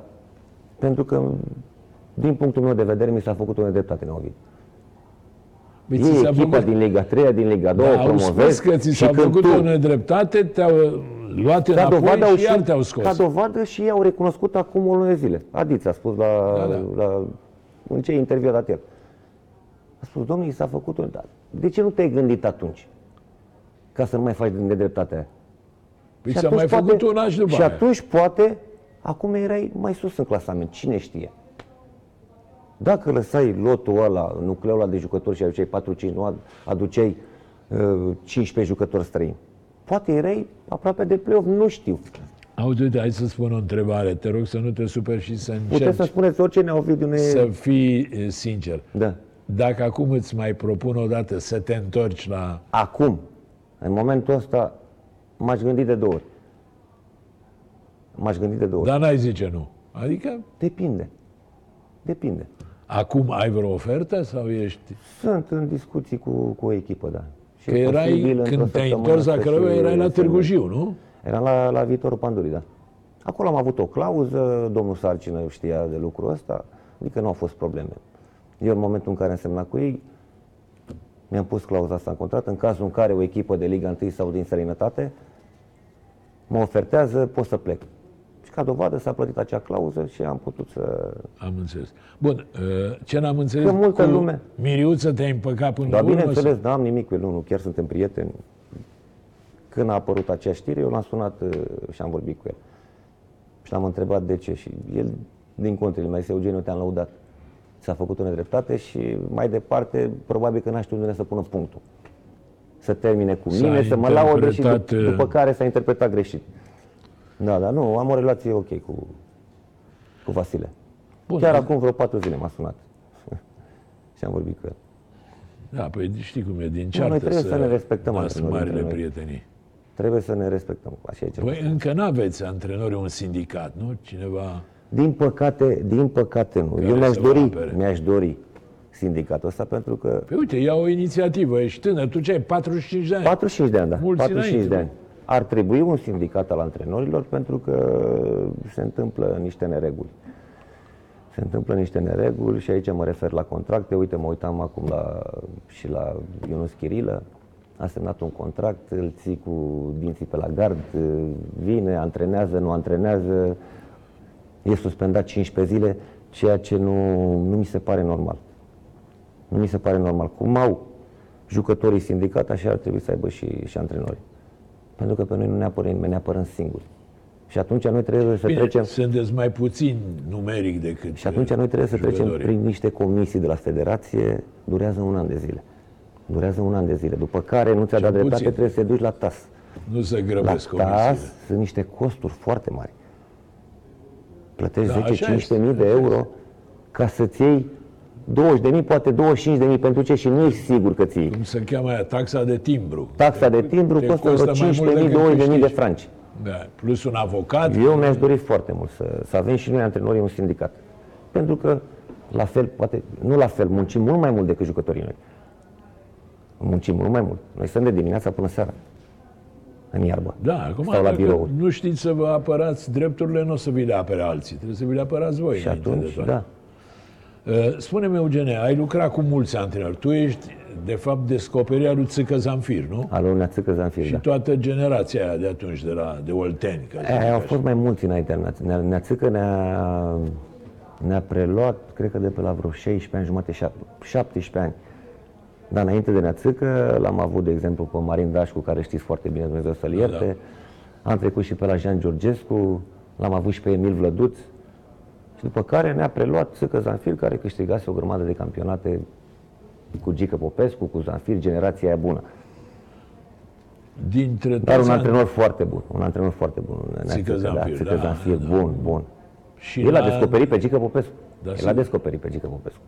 Pentru că, din punctul meu de vedere, mi s-a făcut o nedreptate în Ovid. Păi ți E s-a echipa făcut- din Liga 3, din Liga 2, Da, au spus promovezi că ți și s-a când făcut tu- o nedreptate, te-au luat ca dovadă, înapoi au și iar te-au scos. ca dovadă și ei au recunoscut acum o lună de zile. Adiți a spus la, Da, da. la în ce interviu a dat el. A spus, domnule, i s-a făcut o... Dar De ce nu te-ai gândit atunci? Ca să nu mai faci din nedreptatea aia? Păi Și s-a atunci mai făcut un an și după Și aia. atunci poate, acum erai mai sus în clasament, cine știe. Dacă lăsai lotul ăla, nucleul ăla de jucători și aduceai 4-5, nu aduceai uh, 15 jucători străini. Poate erai aproape de play-off, nu știu. Auzi, uite, hai să spun o întrebare. Te rog să nu te superi și să Puteți să încerci spuneți orice neovidiu ne... să fii e, sincer. Da. Dacă acum îți mai propun o dată să te întorci la... Acum, în momentul ăsta, m-aș gândi de două ori. M-aș gândi de două ori. Dar n-ai zice nu. Adică, Depinde. Depinde. acum ai vreo ofertă sau ești... Sunt în discuții cu, cu o echipă, da. Și Că e erai, posibil într-o când te-ai săptămână întors la să Craiova, și- erai la să- Târgu Jiu, nu? Eram la, la viitorul Pandurii, da. Acolo am avut o clauză, domnul Sarcină știa de lucrul ăsta, adică nu au fost probleme. Eu în momentul în care am semnat cu ei, mi-am pus clauza asta în contract, în cazul în care o echipă de Liga 1 sau din străinătate mă ofertează, pot să plec. Și ca dovadă s-a plătit acea clauză și am putut să... Am înțeles. Bun, uh, ce n-am înțeles Că multă cu lume- Miriuță te-ai împăcat până Dar la urmă? bineînțeles, n-am nimic cu el, nu, nu, chiar suntem prieteni. Când a apărut acea știre, eu l-am sunat uh, și am vorbit cu el. Și l-am întrebat de ce și el, din contră, el mi-a zis, Eugen, eu te-am lăudat. S-a făcut o nedreptate și mai departe, probabil că n-a știut unde să pună punctul. Să termine cu S-a mine, să mă laude și interpretat, dup- uh, după care s-a interpretat greșit. Da, dar nu, am o relație ok cu, cu Vasile. Bun, Chiar acum vreo patru zile m-a sunat. și am vorbit cu el. Da, păi știi cum e, din noi ceartă trebuie să ne respectăm nasc antrenorii marile între noi. prietenii. Trebuie să ne respectăm. Așa e ceva. Păi încă n-aveți antrenori un sindicat, nu? Cineva... Din păcate, din păcate nu. Care Eu mi-aș să vă dori, apere. mi-aș dori sindicatul ăsta pentru că Păi uite, ia o inițiativă, ești tânăr, tu ce ai, 45 de ani? 45 de ani, da. Mulți 45 de înainte, ani. Ar trebui un sindicat al antrenorilor pentru că se întâmplă niște nereguli. Se întâmplă niște nereguli și aici mă refer la contracte. Uite, mă uitam acum la, și la Ionus Chirilă. A semnat un contract, îl ții cu dinții pe la gard, vine, antrenează, nu antrenează, e suspendat 15 zile, ceea ce nu, nu mi se pare normal. Nu mi se pare normal. Cum au jucătorii sindicat, așa ar trebui să aibă și, și antrenorii. Pentru că pe noi nu ne apără nimeni, ne apărăm singuri. Și atunci noi trebuie să Bine, trecem sunteți mai puțin numeric decât și atunci noi trebuie să trecem jucătorii. prin niște comisii de la federație, durează un an de zile. Durează un an de zile, după care nu ți-a dat puțin. dreptate, trebuie să te duci la TAS. Nu se La grăbesc TAS comisiile. sunt niște costuri foarte mari. Plătești Da, așa 10-15 este, mii de așa euro ca să-ți iei 20 de mii, poate 25 de mii pentru ce și nu ești sigur că ți iei. Cum se cheamă aia, taxa de timbru. Taxa de timbru Te costă vreo costă mai 15 mult mii, decât 20 de mii de câștigi. franci. Da. Plus un avocat. Eu mi-aș dori foarte mult să, să avem și noi antrenorii un sindicat. Pentru că, la fel, poate, nu la fel, muncim mult mai mult decât jucătorii noi. Muncim mult mai mult. Noi stăm de dimineața până seara. În iarbă. Da, acum Stau la dacă birou. nu știți să vă apărați drepturile, nu o să vi le apere alții. Trebuie să vi le apărați voi. Și înainte de atunci, toate. da. Uh, Spune-mi, Eugene, ai lucrat cu mulți antrenori. Tu ești, de fapt, descoperirea lui Țâcă Zanfir, nu? Al lui Neațâcă Zanfir, Și da. toată generația aia de atunci, de la de Olteni. Ca să zic Aia, au așa. fost mai mulți înainte. Ne-a, Neațâcă ne-a, ne-a preluat, cred că de pe la vreo 16 ani, jumate, șap- 17 ani. Dar înainte de Neațâcă l-am avut, de exemplu, pe Marin Dașcu, care știți foarte bine, Dumnezeu să-l ierte. Am trecut și pe la Jean Georgescu, l-am avut și pe Emil Vlăduț. Și după care ne-a preluat Țâcă Zanfir, care câștigase o grămadă de campionate cu Gică Popescu, cu Zanfir, generația aia bună. Dintre Dar un toți antrenor foarte bun, un antrenor foarte bun. Țică Neațâcă, Zanfir, da, Țică da, Zanfir, da. bun, bun. Și El a la- descoperit pe Gică Popescu. Da, El sigur. a descoperit pe Gică Popescu.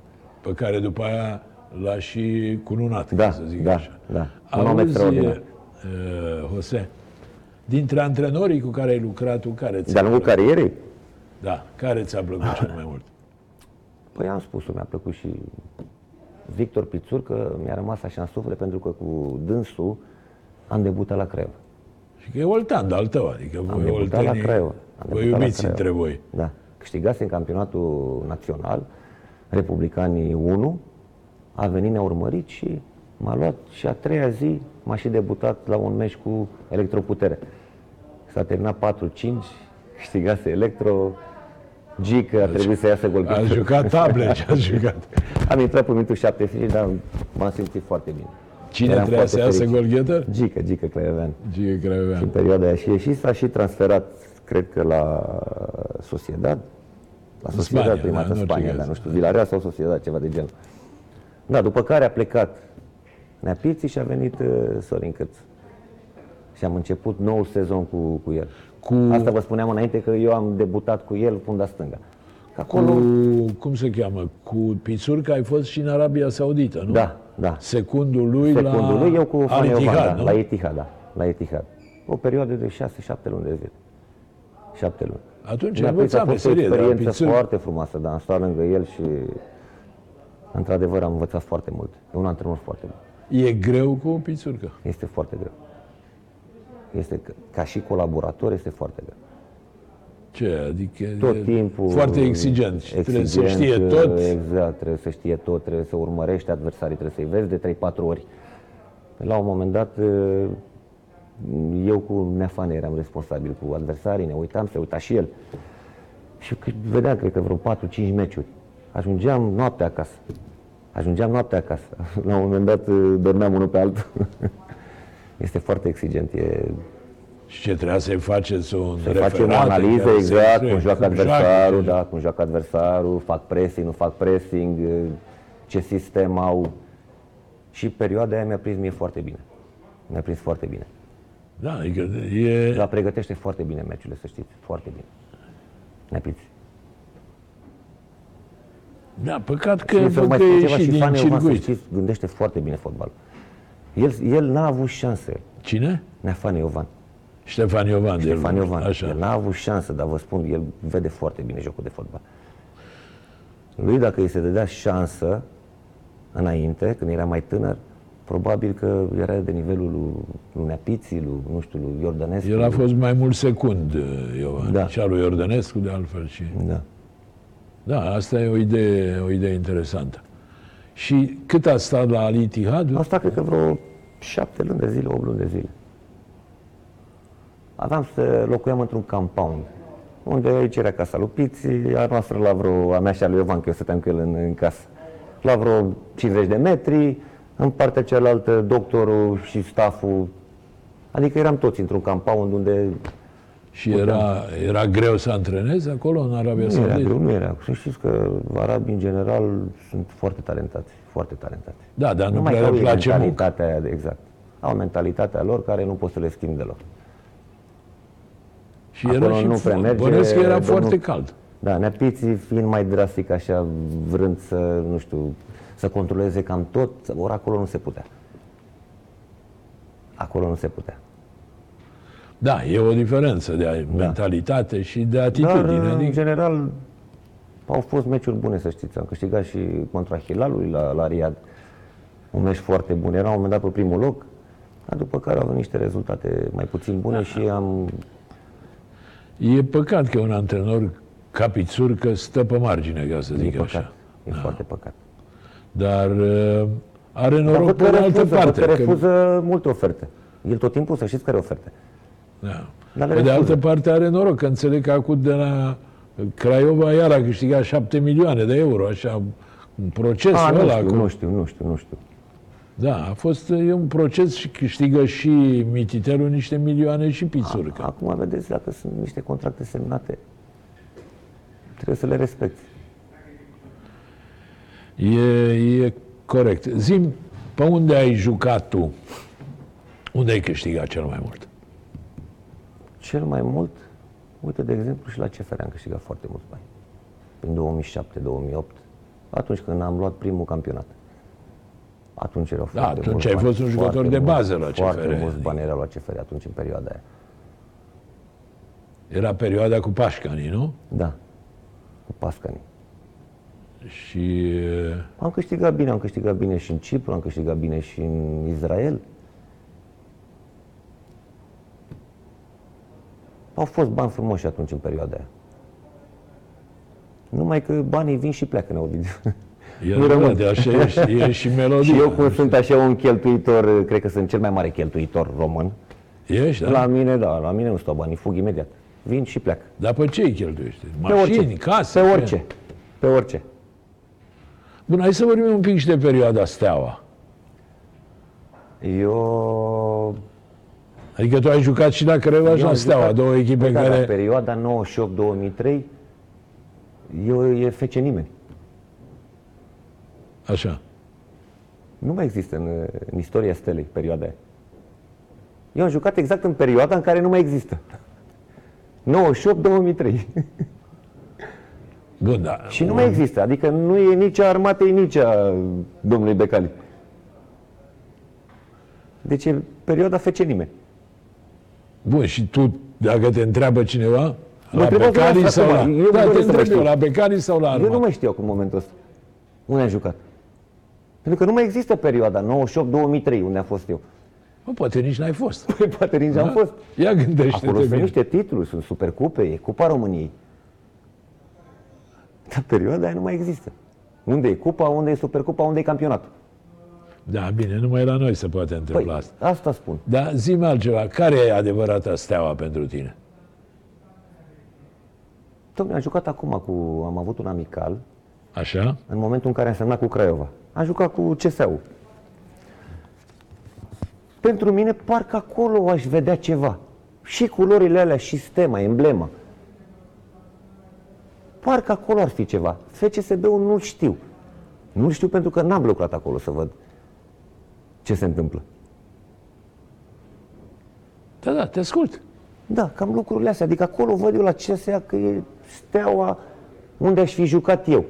pe care după aia l-a și cununat, Da, ca să zic da, așa. da. Un om Auzi, extraordinar. uh, Jose, dintre antrenorii cu care ai lucrat tu, care ți-a De-a lungul plăcut? carierei, Da, care ți-a plăcut cel mai mult? păi am spus-o, mi-a plăcut și Victor Pițur, că mi-a rămas așa în suflet, pentru că cu dânsul am debutat la Craiova. Și că e Oltean de-al tău, adică Am voi debutat la Oltenii, Craiova. Am vă debutat la iubiți Craiova. între voi. Da. Câștigase în campionatul național, Republicanii 1, a venit, ne-a urmărit și m-a luat și a treia zi m-a și debutat la un meci cu electroputere. S-a terminat 4-5, câștigase electro, Gică a trebuit să iasă A golgheter. jucat table și a jucat. Am intrat pe minutul 75, dar m-am simțit foarte bine. Cine Eram trebuia să foarte iasă fericit. golgheter? Gică, Gică Clevean. Gigi în Craiovean. perioada aia și și s-a și transferat, cred că la Sociedad, la Sociedad Spania, prima da, dată în în orice Spania, caz. da, nu știu, Villarreal sau Sociedad, ceva de genul. Da, după care a plecat Neapiții și a venit uh, Sorin Câț. Și am început nou sezon cu, cu el. Cu- Asta vă spuneam înainte că eu am debutat cu el funda stânga. Că Cu, acolo, cum se cheamă? Cu Pițurca ai fost și în Arabia Saudită, nu? da, da. Secundul lui Secundul la lui, eu cu Al Fani Ittihad, Ovan, da, nu? la Etihad, da, la Etihad. O perioadă de 6-7 luni de zile. 7 luni. Atunci Mi-a ai prins, a învățat fost o meserie de la experiență Pițur. foarte frumoasă, dar am stat lângă el și într-adevăr am învățat foarte mult. E un antrenor foarte bun. E greu cu Pițurcă. Este foarte greu. Este, ca- ca și colaborator, este foarte greu. Ce? Adică Tot e timpul... Foarte exigent. și Trebuie să exigent, știe tot. Exact, trebuie să știe tot, trebuie să urmărești adversarii, trebuie să-i vezi de 3-4 ori. La un moment dat, eu cu Neafane eram responsabil cu adversarii, ne uitam, se uita și el. Și cât vedeam, cred că vreo 4-5 meciuri. Ajungeam noaptea acasă. Ajungeam noaptea acasă. La un moment dat dormeam unul pe altul. Este foarte exigent. E, Și ce trebuia să-i faceți un să referat facem o în analiză care să exact, intre, cum joacă cum joacă, adversarul, ce- da, cum joacă adversarul, fac pressing, nu fac pressing, ce sistem au. Și perioada aia mi-a prins mie foarte bine. Mi-a prins foarte bine. Da, adică e... Dar pregătește foarte bine meciurile, să știți, foarte bine. Ne piți. Da, păcat că, Și să văd mai că spun e ceva și și din Fane Ovan, să circuit. știți, gândește foarte bine fotbal. El, el n-a avut șanse, Cine? Neafane Iovan. Ștefan Iovan. de Ștefan el, Iovan. Așa. El n-a avut șansă, dar vă spun, el vede foarte bine jocul de fotbal. Lui, dacă îi se dădea șansă înainte, când era mai tânăr, probabil că era de nivelul lui, lui Neapiții, lui, nu știu, lui Iordănescu. El a fost mai mult secund, Iovan. Da. Și al lui Iordănescu, de altfel. Și... Da. Da, asta e o idee, o idee interesantă. Și cât a stat la Al Ittihad? Am stat, cred că vreo șapte luni de zile, opt luni de zile. Aveam să locuiam într-un compound, unde aici era casa lui Piții, a noastră la vreo, a mea și a lui Iovan, că eu stăteam cu el în, în casă, la vreo 50 de metri, în partea cealaltă doctorul și stafful, adică eram toți într-un compound unde Și era, era greu să antrenezi acolo, în Arabia nu era Saudită? greu, nu era. Să știți că arabii, în general, sunt foarte talentați, foarte talentați. Da, dar nu Numai prea că au le ei place munca. mentalitatea aia, de- exact. Au mentalitatea lor care nu poți să le schimbi deloc. Și Acolo era și nu fo- prea merge, bănuiesc că era domnul- foarte cald. Da, neapiții fiind mai drastic așa, vrând să, nu știu, să controleze cam tot, ori acolo nu se putea. Acolo nu se putea. Da, e o diferență de mentalitate și de atitudine. Dar, în adică, general, au fost meciuri bune, să știți. Am câștigat și contra Hilalului la, la Riad. Un meci foarte bun. Era un moment dat pe primul loc, dar după care au venit niște rezultate mai puțin bune și am... e păcat că un antrenor ca Pițurcă stă pe margine, ca să E zic păcat. așa. E foarte păcat. Dar uh, are Dar noroc văd pe că de altă refuză, parte. văd că că- refuză multe oferte. El tot timpul să știți care oferte. Da. Dar le Pe de refuză. altă parte are noroc, că înțeleg că acum de la Craiova iar a câștigat 7 milioane de euro, așa, un proces A, nu ăla. știu, cu- nu știu, nu știu, nu știu. Da, a fost e un proces și câștigă și mititelul niște milioane și pițurcă. Acum vedeți dacă sunt niște contracte semnate. Trebuie să le respecti. E, e corect. Zim, pe unde ai jucat tu? Unde ai câștigat cel mai mult? Cel mai mult, uite, de exemplu, și la CFR am câștigat foarte mulți bani. Prin 2007-2008, atunci când am luat primul campionat. Atunci erau Da, foarte atunci mulți ai bani, fost un jucător foarte de mulți, bază la CFR, Foarte mulți adică. bani erau la CFR atunci, în perioada aia. Era perioada cu Pașcanii, nu? Da, cu Pascani. Și e, Am câștigat bine, am câștigat bine și în Cipru, am câștigat bine și în Israel. Au fost bani frumoși atunci în perioada aia. Numai că banii vin și pleacă în Ovidiu. e, Nu rămân. de așa e, și- e și melodie. și eu cum sunt așa un cheltuitor, cred că sunt cel mai mare cheltuitor român. Ești, da? La mine, da, la mine nu stau banii, fug imediat. Vin și pleacă. Dar pe ce îi cheltuiești? Pe Mașini, orice. case? Pe orice. Pe orice. Bun, hai să vorbim un pic și de perioada Steaua. Eu Adică tu ai jucat și la Craiova și Eu la am Steaua, jucat- două echipe da, La care... perioada 98-2003, eu e fece nimeni. Așa. Nu mai există în, în istoria stelei perioada aia. Eu am jucat exact în perioada în care nu mai există. 98-2003. Bun, da. Și nu mai există. Adică nu e nici a armatei, nici a domnului Becali. Deci e perioada fece nimeni. Bun, și tu, dacă te întreabă cineva, Mă la întrebați Becali dumneavoastră sau la... acum. Eu da, doresc te să vă întreb știu. eu, la Becali sau la Eu nu Armat? mai știu acum momentul ăsta. Unde am jucat. Pentru că nu mai există perioada 98-2003 unde am fost eu. Bă, poate nici n-ai fost. Păi poate nici am fost. Ia gândește-te Acolo sunt bine. niște titluri, sunt supercupe, e Cupa României. Dar perioada aia nu mai există. Unde e cupa, unde e supercupa, unde e campionatul? Da, bine, numai la noi se poate întâmpla Păi, asta. asta spun. Dar zi altceva, care e adevărata Steaua pentru tine? Tocmai am jucat acum cu, am avut un amical, Așa? în momentul în care am semnat cu Craiova. Am jucat cu CSU. Pentru mine, parcă acolo aș vedea ceva. Și culorile alea, și stema, emblema. Parcă acolo ar fi ceva. FCSB-ul nu știu. Nu știu pentru că n-am lucrat acolo să văd ce se întâmplă. Da, da, te ascult. Da, cam lucrurile astea. Adică acolo văd eu la CSA că e steaua unde aș fi jucat eu.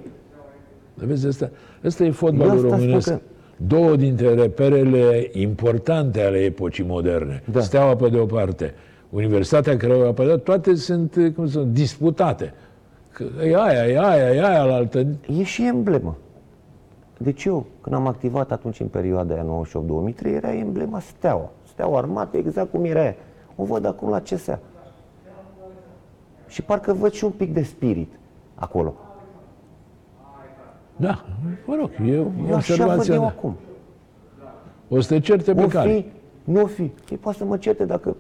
Dar vezi, asta, asta e Eu fotbalul asta spun românesc. că- Două dintre reperele importante ale epocii moderne. Da. Steaua pe de o parte, Universitatea Craiova pe de altă, toate sunt, cum sunt, disputate. Că e aia, e aia, e aia la altă. E și emblemă. Deci eu, când am activat atunci în perioada aia 98-2003, era emblema steaua. Steaua armată, exact cum era aia. O văd acum la CSA. Și parcă văd și un pic de spirit acolo. Da, mă rog, e o Eu așa văd observație. eu da. acum. O să te certe pe O care. fi, nu o fi. Ei poate să mă certe dacă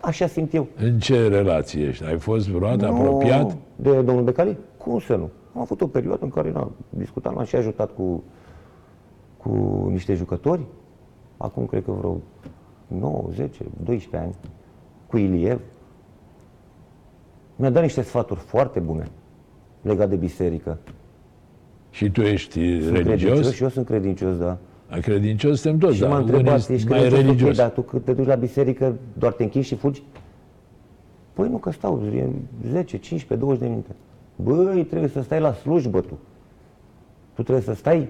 așa simt eu. În ce relație ești? Ai fost vreodată apropiat? De domnul Becali? Cum să nu? Am avut o perioadă în care n-am discutat, l-am și ajutat cu, cu niște jucători. Acum cred că vreo 9, 10, 12 ani. Cu Iliev. Mi-a dat niște sfaturi foarte bune legat de biserică. Și tu ești Sunt credincios religios? și eu sunt credincios, da. A credincios suntem toți, Și dar m-a unii întrebat, sunt ești mai credincios, ok, religios. dar tu când te duci la biserică doar te închizi și fugi? Păi nu, că stau e 10, 15, 20 de minute. Băi, trebuie să stai la slujbă tu. Tu trebuie să stai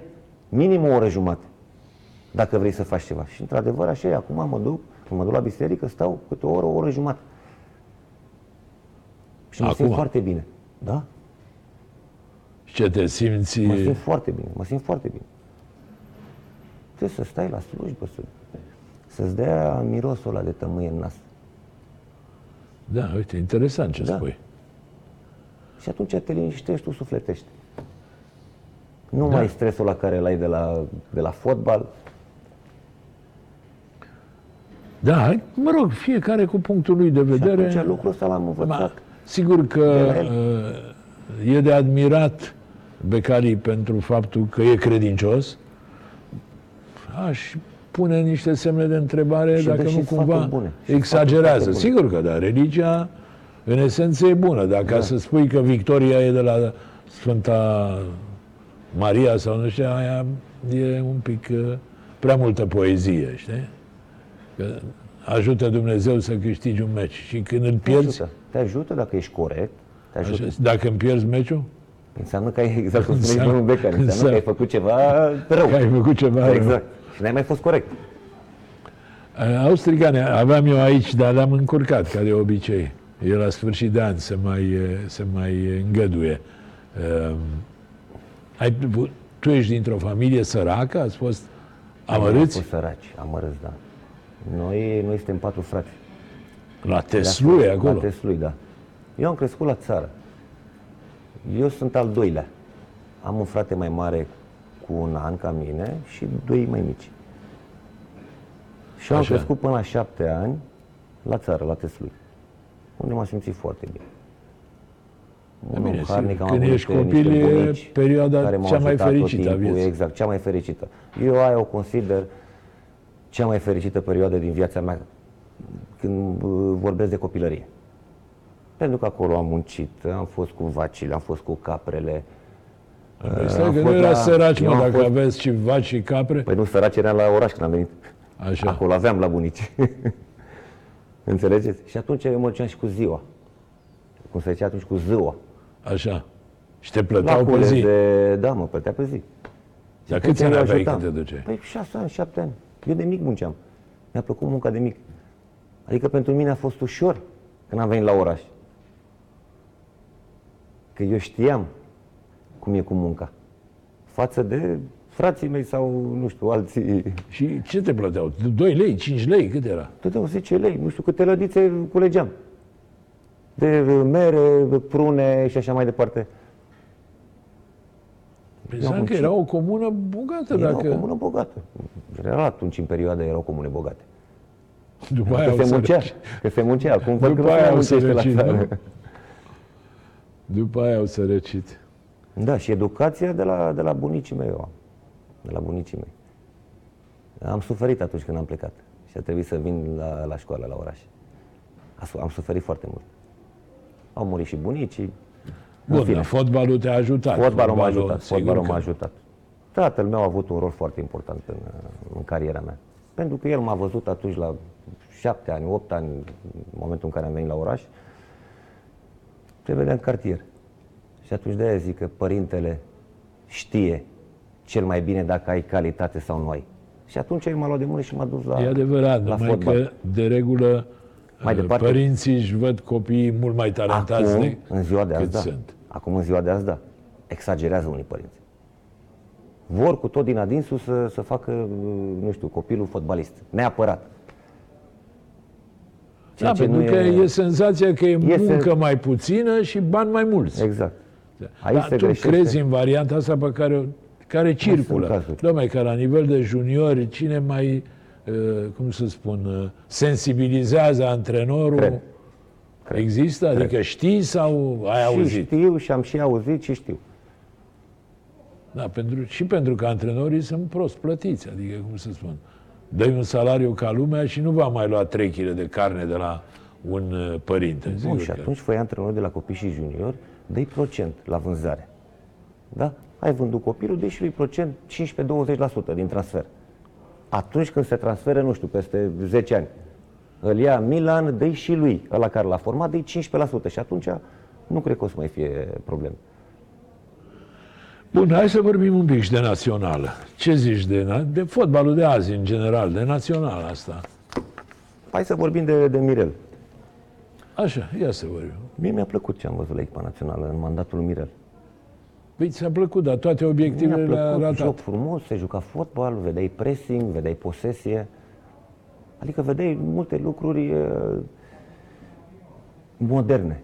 minim o oră jumate. dacă vrei să faci ceva. Și într-adevăr așa e, acum mă duc, mă duc la biserică, stau câte o oră, o oră jumătate. Și mă simt Acum? foarte bine. Da? Și ce te simți... Mă simt foarte bine, mă simt foarte bine. Trebuie să stai la slujbă, să, să-ți dea mirosul ăla de tămâie în nas. Da, uite, interesant ce Da. spui. Și atunci te liniștești, tu sufletești. Nu mai ai stresul la care l-ai de la, de la fotbal. Da, mă rog, fiecare cu punctul lui de Și vedere. atunci lucrul ăsta l-am Ma, învățat. sigur că de la el. uh, e de admirat Becali pentru faptul că e credincios. Aș pune niște semne de întrebare Și dă dacă și nu sfaturi cumva bune. Și exagerează. sfaturi foarte Sigur că da, religia în esență e bună. Dacă Da. ca să spui că victoria e de la Sfânta Maria sau nu știu, aia e un pic uh, prea multă poezie, știi? Că ajută Dumnezeu să câștigi un meci și când îl Te pierzi, ajută. Te ajută dacă ești corect. Te ajută. Așa, dacă îmi pierzi meciul, Înseamnă că ai, exact cum spuneai Înseamnă- domnul Becari, înseamnă că ai înseamnă- făcut ceva rău. că ai făcut ceva rău. Exact. Și n-ai mai fost corect. Austricane, aveam eu aici, dar l-am încurcat, ca de obicei. E la sfârșit de an, se mai, se mai îngăduie. Um, ai, tu ești dintr-o familie săracă? Ați fost Am amărâți? fost săraci, amărâți, da. Noi, noi suntem patru frați. La Teslui, acolo? La Teslui, da. Eu am crescut la țară. Eu sunt al doilea. Am un frate mai mare cu un an ca mine și doi mai mici. Și eu am Așa. crescut până la șapte ani la țară, la Teslui. Unde m-am simțit foarte bine. Un bine, om harnic, am când avut ești niște copil, e bunici perioada care m-au cea mai ajutat tot fericită a timpul, vieții. Exact, cea mai fericită. Eu aia o consider cea mai fericită perioadă din viața mea când uh, vorbesc de copilărie. Pentru că acolo am muncit, am fost cu vacile, am fost cu caprele. Păi Stai am că nu fost era la- săraci, eu mă, am dacă fost- aveți și vaci și capre. Păi nu, săraci eram la oraș când am venit. Așa. Acolo aveam la bunici. Înțelegeți? Și atunci eu mă duceam și cu ziua. Cum se zicea atunci, cu ziua. Așa. Și te plăteau pe Lacule zi. de... Da, mă plătea pe zi. Dar Și câți atunci ani eu aveai ajutam. când te duceai? Păi șase ani, șapte ani. Eu de mic munceam. Mi-a plăcut munca de mic. Adică pentru mine a fost ușor când am venit la oraș. Că eu știam cum e cu munca. Față de frații mei sau, nu știu, alții. Și ce te plăteau? 2 lei, 5 lei, cât era? Dădeau 10 lei, nu știu câte lădițe culegeam. De uh, mere, de prune și așa mai departe. Pensam că muncit. era o comună bogată, Era dacă o comună bogată. Era atunci, în perioada, erau comune bogate. după aia Că au se muncea, sărăcit. că se muncea. Acum văd că După nu se aia mai au muncește la sărăcit, țară. nu? După aia au sărăcit. Da, și educația de la, de la bunicii mei eu am. De la bunicii mei. Am suferit atunci când am plecat și a trebuit să vin la, la școală, la oraș. A su- Am suferit foarte mult. Au murit și bunicii. În Bun, fine. dar fotbalul te-a ajutat. Fotbalul m-a ajutat, sigur fotbalul că- m-a ajutat. Tatăl meu a avut un rol foarte important în, în cariera mea. Pentru că el m-a văzut atunci la șapte ani, opt ani, în momentul în care am venit la oraș, te vedea în cartier. Și atunci de-aia zic că părintele știe cel mai bine dacă ai calitate sau nu ai. Și atunci el m-a luat de mână și m-a dus la, E adevărat, la numai fotbal. că, de regulă, Mai uh, departe- părinții își văd copiii mult mai talentați Acum, de în ziua de azi, cât da. sunt. Acum, în ziua de azi, da. Exagerează unii părinți. Vor cu tot din adinsul să, să facă, nu știu, copilul fotbalist. Neapărat. Ceea Da, ce pentru nu că e senzația că e Este- muncă mai puțină și bani mai mulți. Exact. Aici Dar se tu greșește. crezi în varianta asta pe care, care circulă? cazuri. Dom'le, că la nivel de juniori, cine mai, uh, cum să spun, uh, sensibilizează antrenorul? Cred. Cred. Există? Adică știi sau ai și auzit? știu și am și auzit și știu. Da, pentru, și pentru că antrenorii sunt prost plătiți, adică, cum să spun, dai un salariu ca lumea și nu va mai lua 3 kg de carne de la un uh, părinte. Bun, Sigur și că- atunci făi antrenor de la copii și juniori, dă procent la vânzare. Da? Ai vândut copilul, dă și lui procent 15-20% din transfer. Atunci când se transferă, nu știu, peste 10 ani, îl ia Milan, dă și lui, ăla care l-a format, dă 15% și atunci nu cred că o să mai fie probleme. Bun, hai să vorbim un pic și de națională. Ce zici de, na- de fotbalul de azi, în general, de național asta? Hai să vorbim de, de Mirel. Așa, ia să vorbim. Mie mi-a plăcut ce am văzut la echipa națională în mandatul lui Mirel. Păi ți-a plăcut, dar toate Mi-a obiectivele le-a plăcut ratat. joc frumos, se juca fotbal, vedeai pressing, vedeai posesie. Adică vedeai multe lucruri uh, moderne.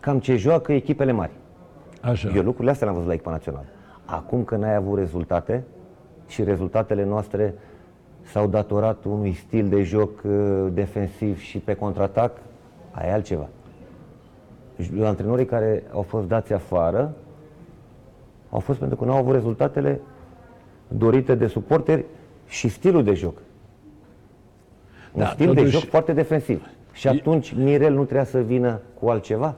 Cam ce joacă echipele mari. Așa. Eu lucrurile astea le-am văzut la echipa națională. Acum că n-ai avut rezultate și rezultatele noastre s-au datorat unui stil de joc uh, defensiv și pe contraatac, aia e altceva. J- Antrenorii care au fost dați afară au fost pentru că nu au avut rezultatele dorite de suporteri și stilul de joc. Un Da, stil de totuși- joc foarte defensiv. Și atunci Mirel nu trebuia să vină cu altceva?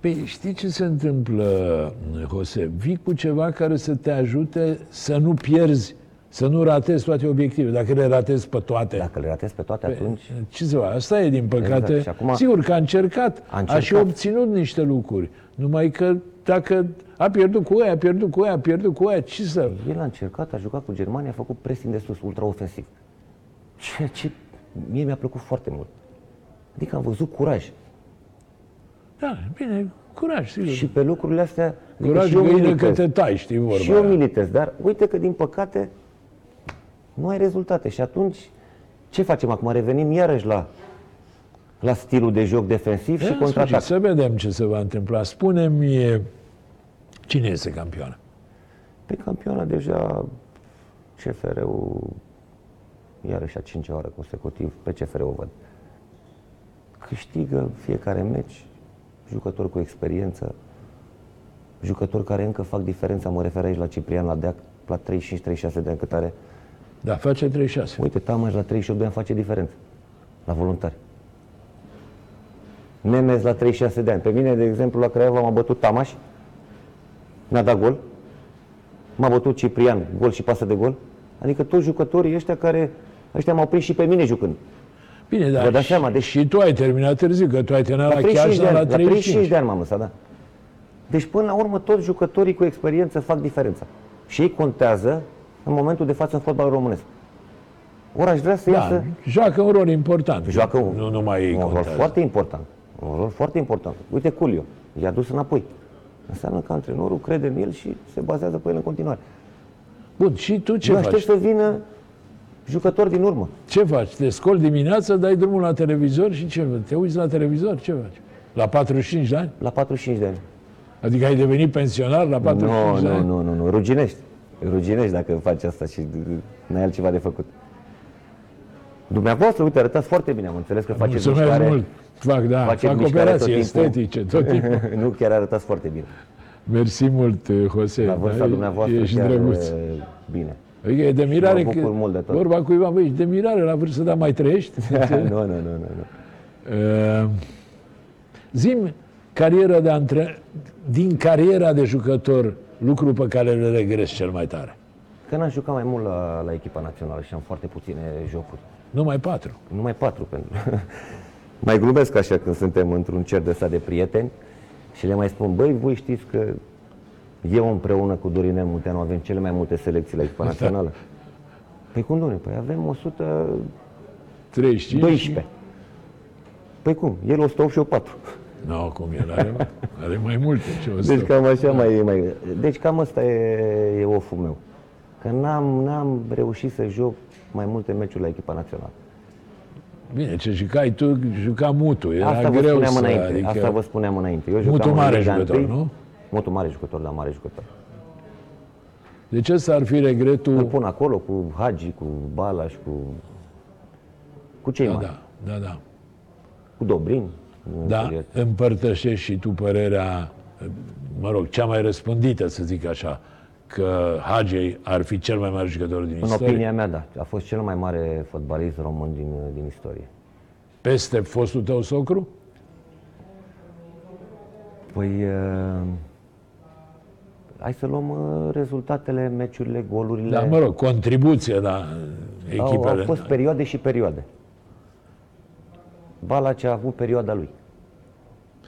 Păi știi ce se întâmplă, Jose? Vii cu ceva care să te ajute să nu pierzi, să nu ratezi toate obiectivele. Dacă le ratezi pe toate, Dacă le ratezi pe toate, atunci ce să fac? Asta e, din păcate. Exact. Și acum- Sigur că a încercat, A a, încercat. și obținut niște lucruri. Numai că dacă a pierdut cu aia, a pierdut cu aia, a pierdut cu aia, ce să... El a încercat, a jucat cu Germania, a făcut pressing de sus, ultraofensiv. Ceea ce mie mi-a plăcut foarte mult. Adică am văzut curaj. Da, bine, curaj, sigur. Și pe lucrurile astea... adică curaj și eu găină că militez. te tai, știi vorba Și eu aia. militez, dar uite că din păcate nu ai rezultate. Și atunci ce facem acum? Revenim iarăși la, la stilul de joc defensiv și În contraatac. sfârșit, Să vedem ce se va întâmpla. Spune-mi, cine este campioană? Pe campioana deja CFR-ul iarăși a cincea oară consecutiv pe CFR-ul văd. Câștigă fiecare meci, jucători cu experiență, jucători care încă fac diferența, mă refer aici la Ciprian, la Deac, la 35-36 de ani cât are. Da, face 36. Uite, Tamaș la 38 de ani face diferență, la voluntari. Nemes la 36 de ani. Pe mine, de exemplu, la Craiova m-a bătut Tamaș, mi-a dat gol, m-a bătut Ciprian, gol și pasă de gol. Adică toți jucătorii ăștia care, ăștia m-au prins și pe mine jucând. Bine, dar Vă dați și, seama, deci- și tu ai terminat târziu, că tu ai terminat La la, 35 de Chiajna ani, la la 35 35. de ani m-am lăsat, da. Deci până la urmă toți jucătorii cu experiență fac diferența. Și ei contează în momentul de față în fotbalul românesc. Ori aș vrea să Da, iasă joacă un rol important. Joacă un, Nu numai ei un rol contează. foarte important. Un rol foarte important. Uite Culio, i-a dus înapoi. Înseamnă că antrenorul crede în el și se bazează pe el în continuare. Bun, și tu ce Eu faci? aștept să vină jucători din urmă. Ce faci? Te scoli dimineața, dai drumul la televizor și ce? Te uiți la televizor? Ce faci? La 45 de ani? La 45 de ani. Adică ai devenit pensionar la 45 Nu, de nu, ani? nu, nu, nu, ruginești. Ruginești dacă faci asta și n-ai altceva de făcut. Dumneavoastră, uite, arătați foarte bine, am înțeles că faceți Mulțumesc mișcare. mult. Fac, da, faceți fac mișcare operații tot timpul. estetice tot timpul. nu, chiar arătați foarte bine. Mersi mult, Jose. La vârsta Da, dumneavoastră Ești chiar drăguț. e, bine. Adică e de mirare Mă că, bucur mult de tot. vorba cuiva, băi, ești de mirare la vârstă, dar mai trăiești? nu, nu, nu, nu, nu. Uh, Zim, cariera de antre... din cariera de jucător, lucru pe care îl regres cel mai tare. Că n-am jucat mai mult la, la echipa națională și am foarte puține jocuri. Numai patru. Numai patru. Pentru... mai glumesc așa când suntem într-un cer de ăsta de prieteni și le mai spun, băi, voi știți că eu împreună cu Dorinel Munteanu avem cele mai multe selecții la echipa națională? Păi cum, domnule? Păi avem 112. 35? Păi cum? El 108 și eu 4. Nu, no, cum el are, are mai multe. Ce o Deci să... cam așa mai, mai... Deci cam ăsta e, e oful meu. Că n-am, n-am reușit să joc mai multe meciuri la echipa națională. Bine, ce jucai tu, juca Mutu. Era Asta vă greu spuneam să... înainte. Adică, Asta vă spuneam înainte. Eu Mutu jucam în mare Liga jucător, întâi. nu? Mutu mare jucător, da, mare jucător. Deci ăsta ar fi regretul... Îl pun acolo cu Hagi, cu Balas, cu... Cu cei Da, mari. da, da, da. Cu Dobrin. Da, împărtășești și tu părerea, mă rog, cea mai răspândită, să zic așa, că Hagei ar fi cel mai mare jucător din În istorie, opinia mea, da. A fost cel mai mare fotbalist român din, din istorie. peste fostul tău socru? Păi, uh, hai să luăm uh, rezultatele, meciurile, golurile. Da, mă rog, contribuție la au, echipele. au fost perioade și perioade. Balaci a avut perioada lui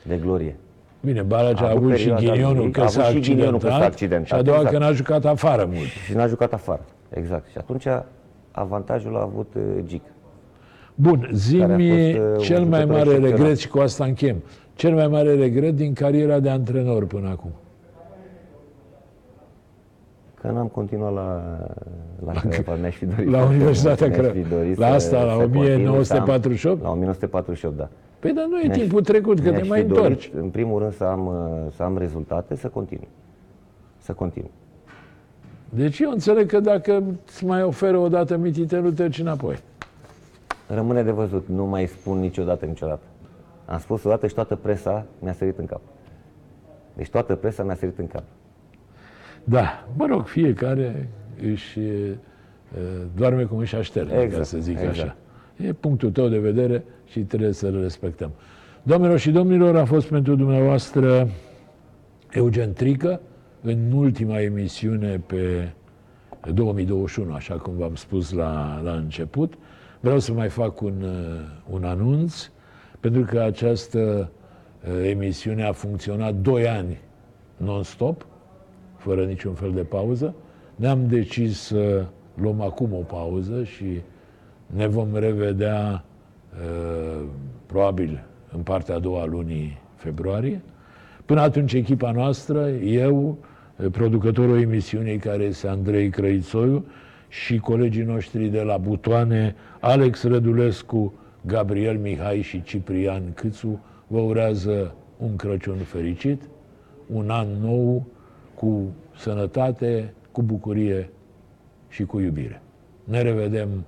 de glorie. Bine, Balaci a, A avut avut și perioada ghinionul lui, că a s-a avut și ghinionul că s-a accidentat, accidentat, și a doua exact. că n-a jucat afară mult. Și n-a jucat afară. Exact. Și atunci avantajul a avut uh, Gic. Bun, Care a zi-mi fost, uh, un cel mai jucător mare excepțional. regret și cu asta închem. Cel mai mare regret din cariera de antrenor până acum. Că n-am continuat la, la Craiova, mi-aș fi dorit. La foarte Universitatea mult, mi-aș Craiova. fi dorit La să- asta, la să continui, 1948? să am- La 1948, da. Păi dar nu e Mi-aș- timpul trecut, că te mi-aș mai fi dorit, întorci. În primul rând să am, uh, să am rezultate, să continui. Să continui. Deci eu înțeleg că dacă îți mai oferă o dată mititelul, te duci înapoi. Rămâne de văzut, nu mai spun niciodată, niciodată. Am spus odată și toată presa mi-a sărit în cap. Deci toată presa mi-a sărit în cap. Da, mă rog, fiecare își e, doarme cum își așterne, ca Exact, să zic exact. așa. E punctul tău de vedere și trebuie să-l respectăm. Domnilor și domnilor, a fost pentru dumneavoastră Eugen Trică în ultima emisiune pe 2021, așa cum v-am spus la, la început. Vreau să mai fac un, uh, un anunț, pentru că această uh, emisiune a funcționat 2 ani non-stop, fără niciun fel de pauză. Ne-am decis să luăm acum o pauză și ne vom revedea uh, probabil în partea a doua a lunii februarie. Până atunci, echipa noastră, eu, eh, producătorul emisiunii care este Andrei Crăițoiu și colegii noștri de la Butoane, Alex Rădulescu, Gabriel Mihai și Ciprian Câțu, vă urează un Crăciun fericit, un an nou cu sănătate, cu bucurie și cu iubire. Ne revedem,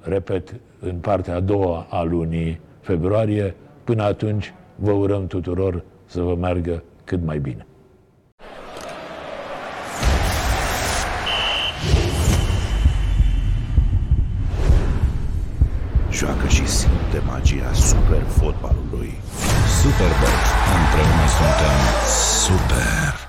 repet, în partea a doua a lunii februarie. Până atunci, vă urăm tuturor să vă meargă cât mai bine. Joacă și simte magia super fotbalului. Superbox. Împreună suntem super.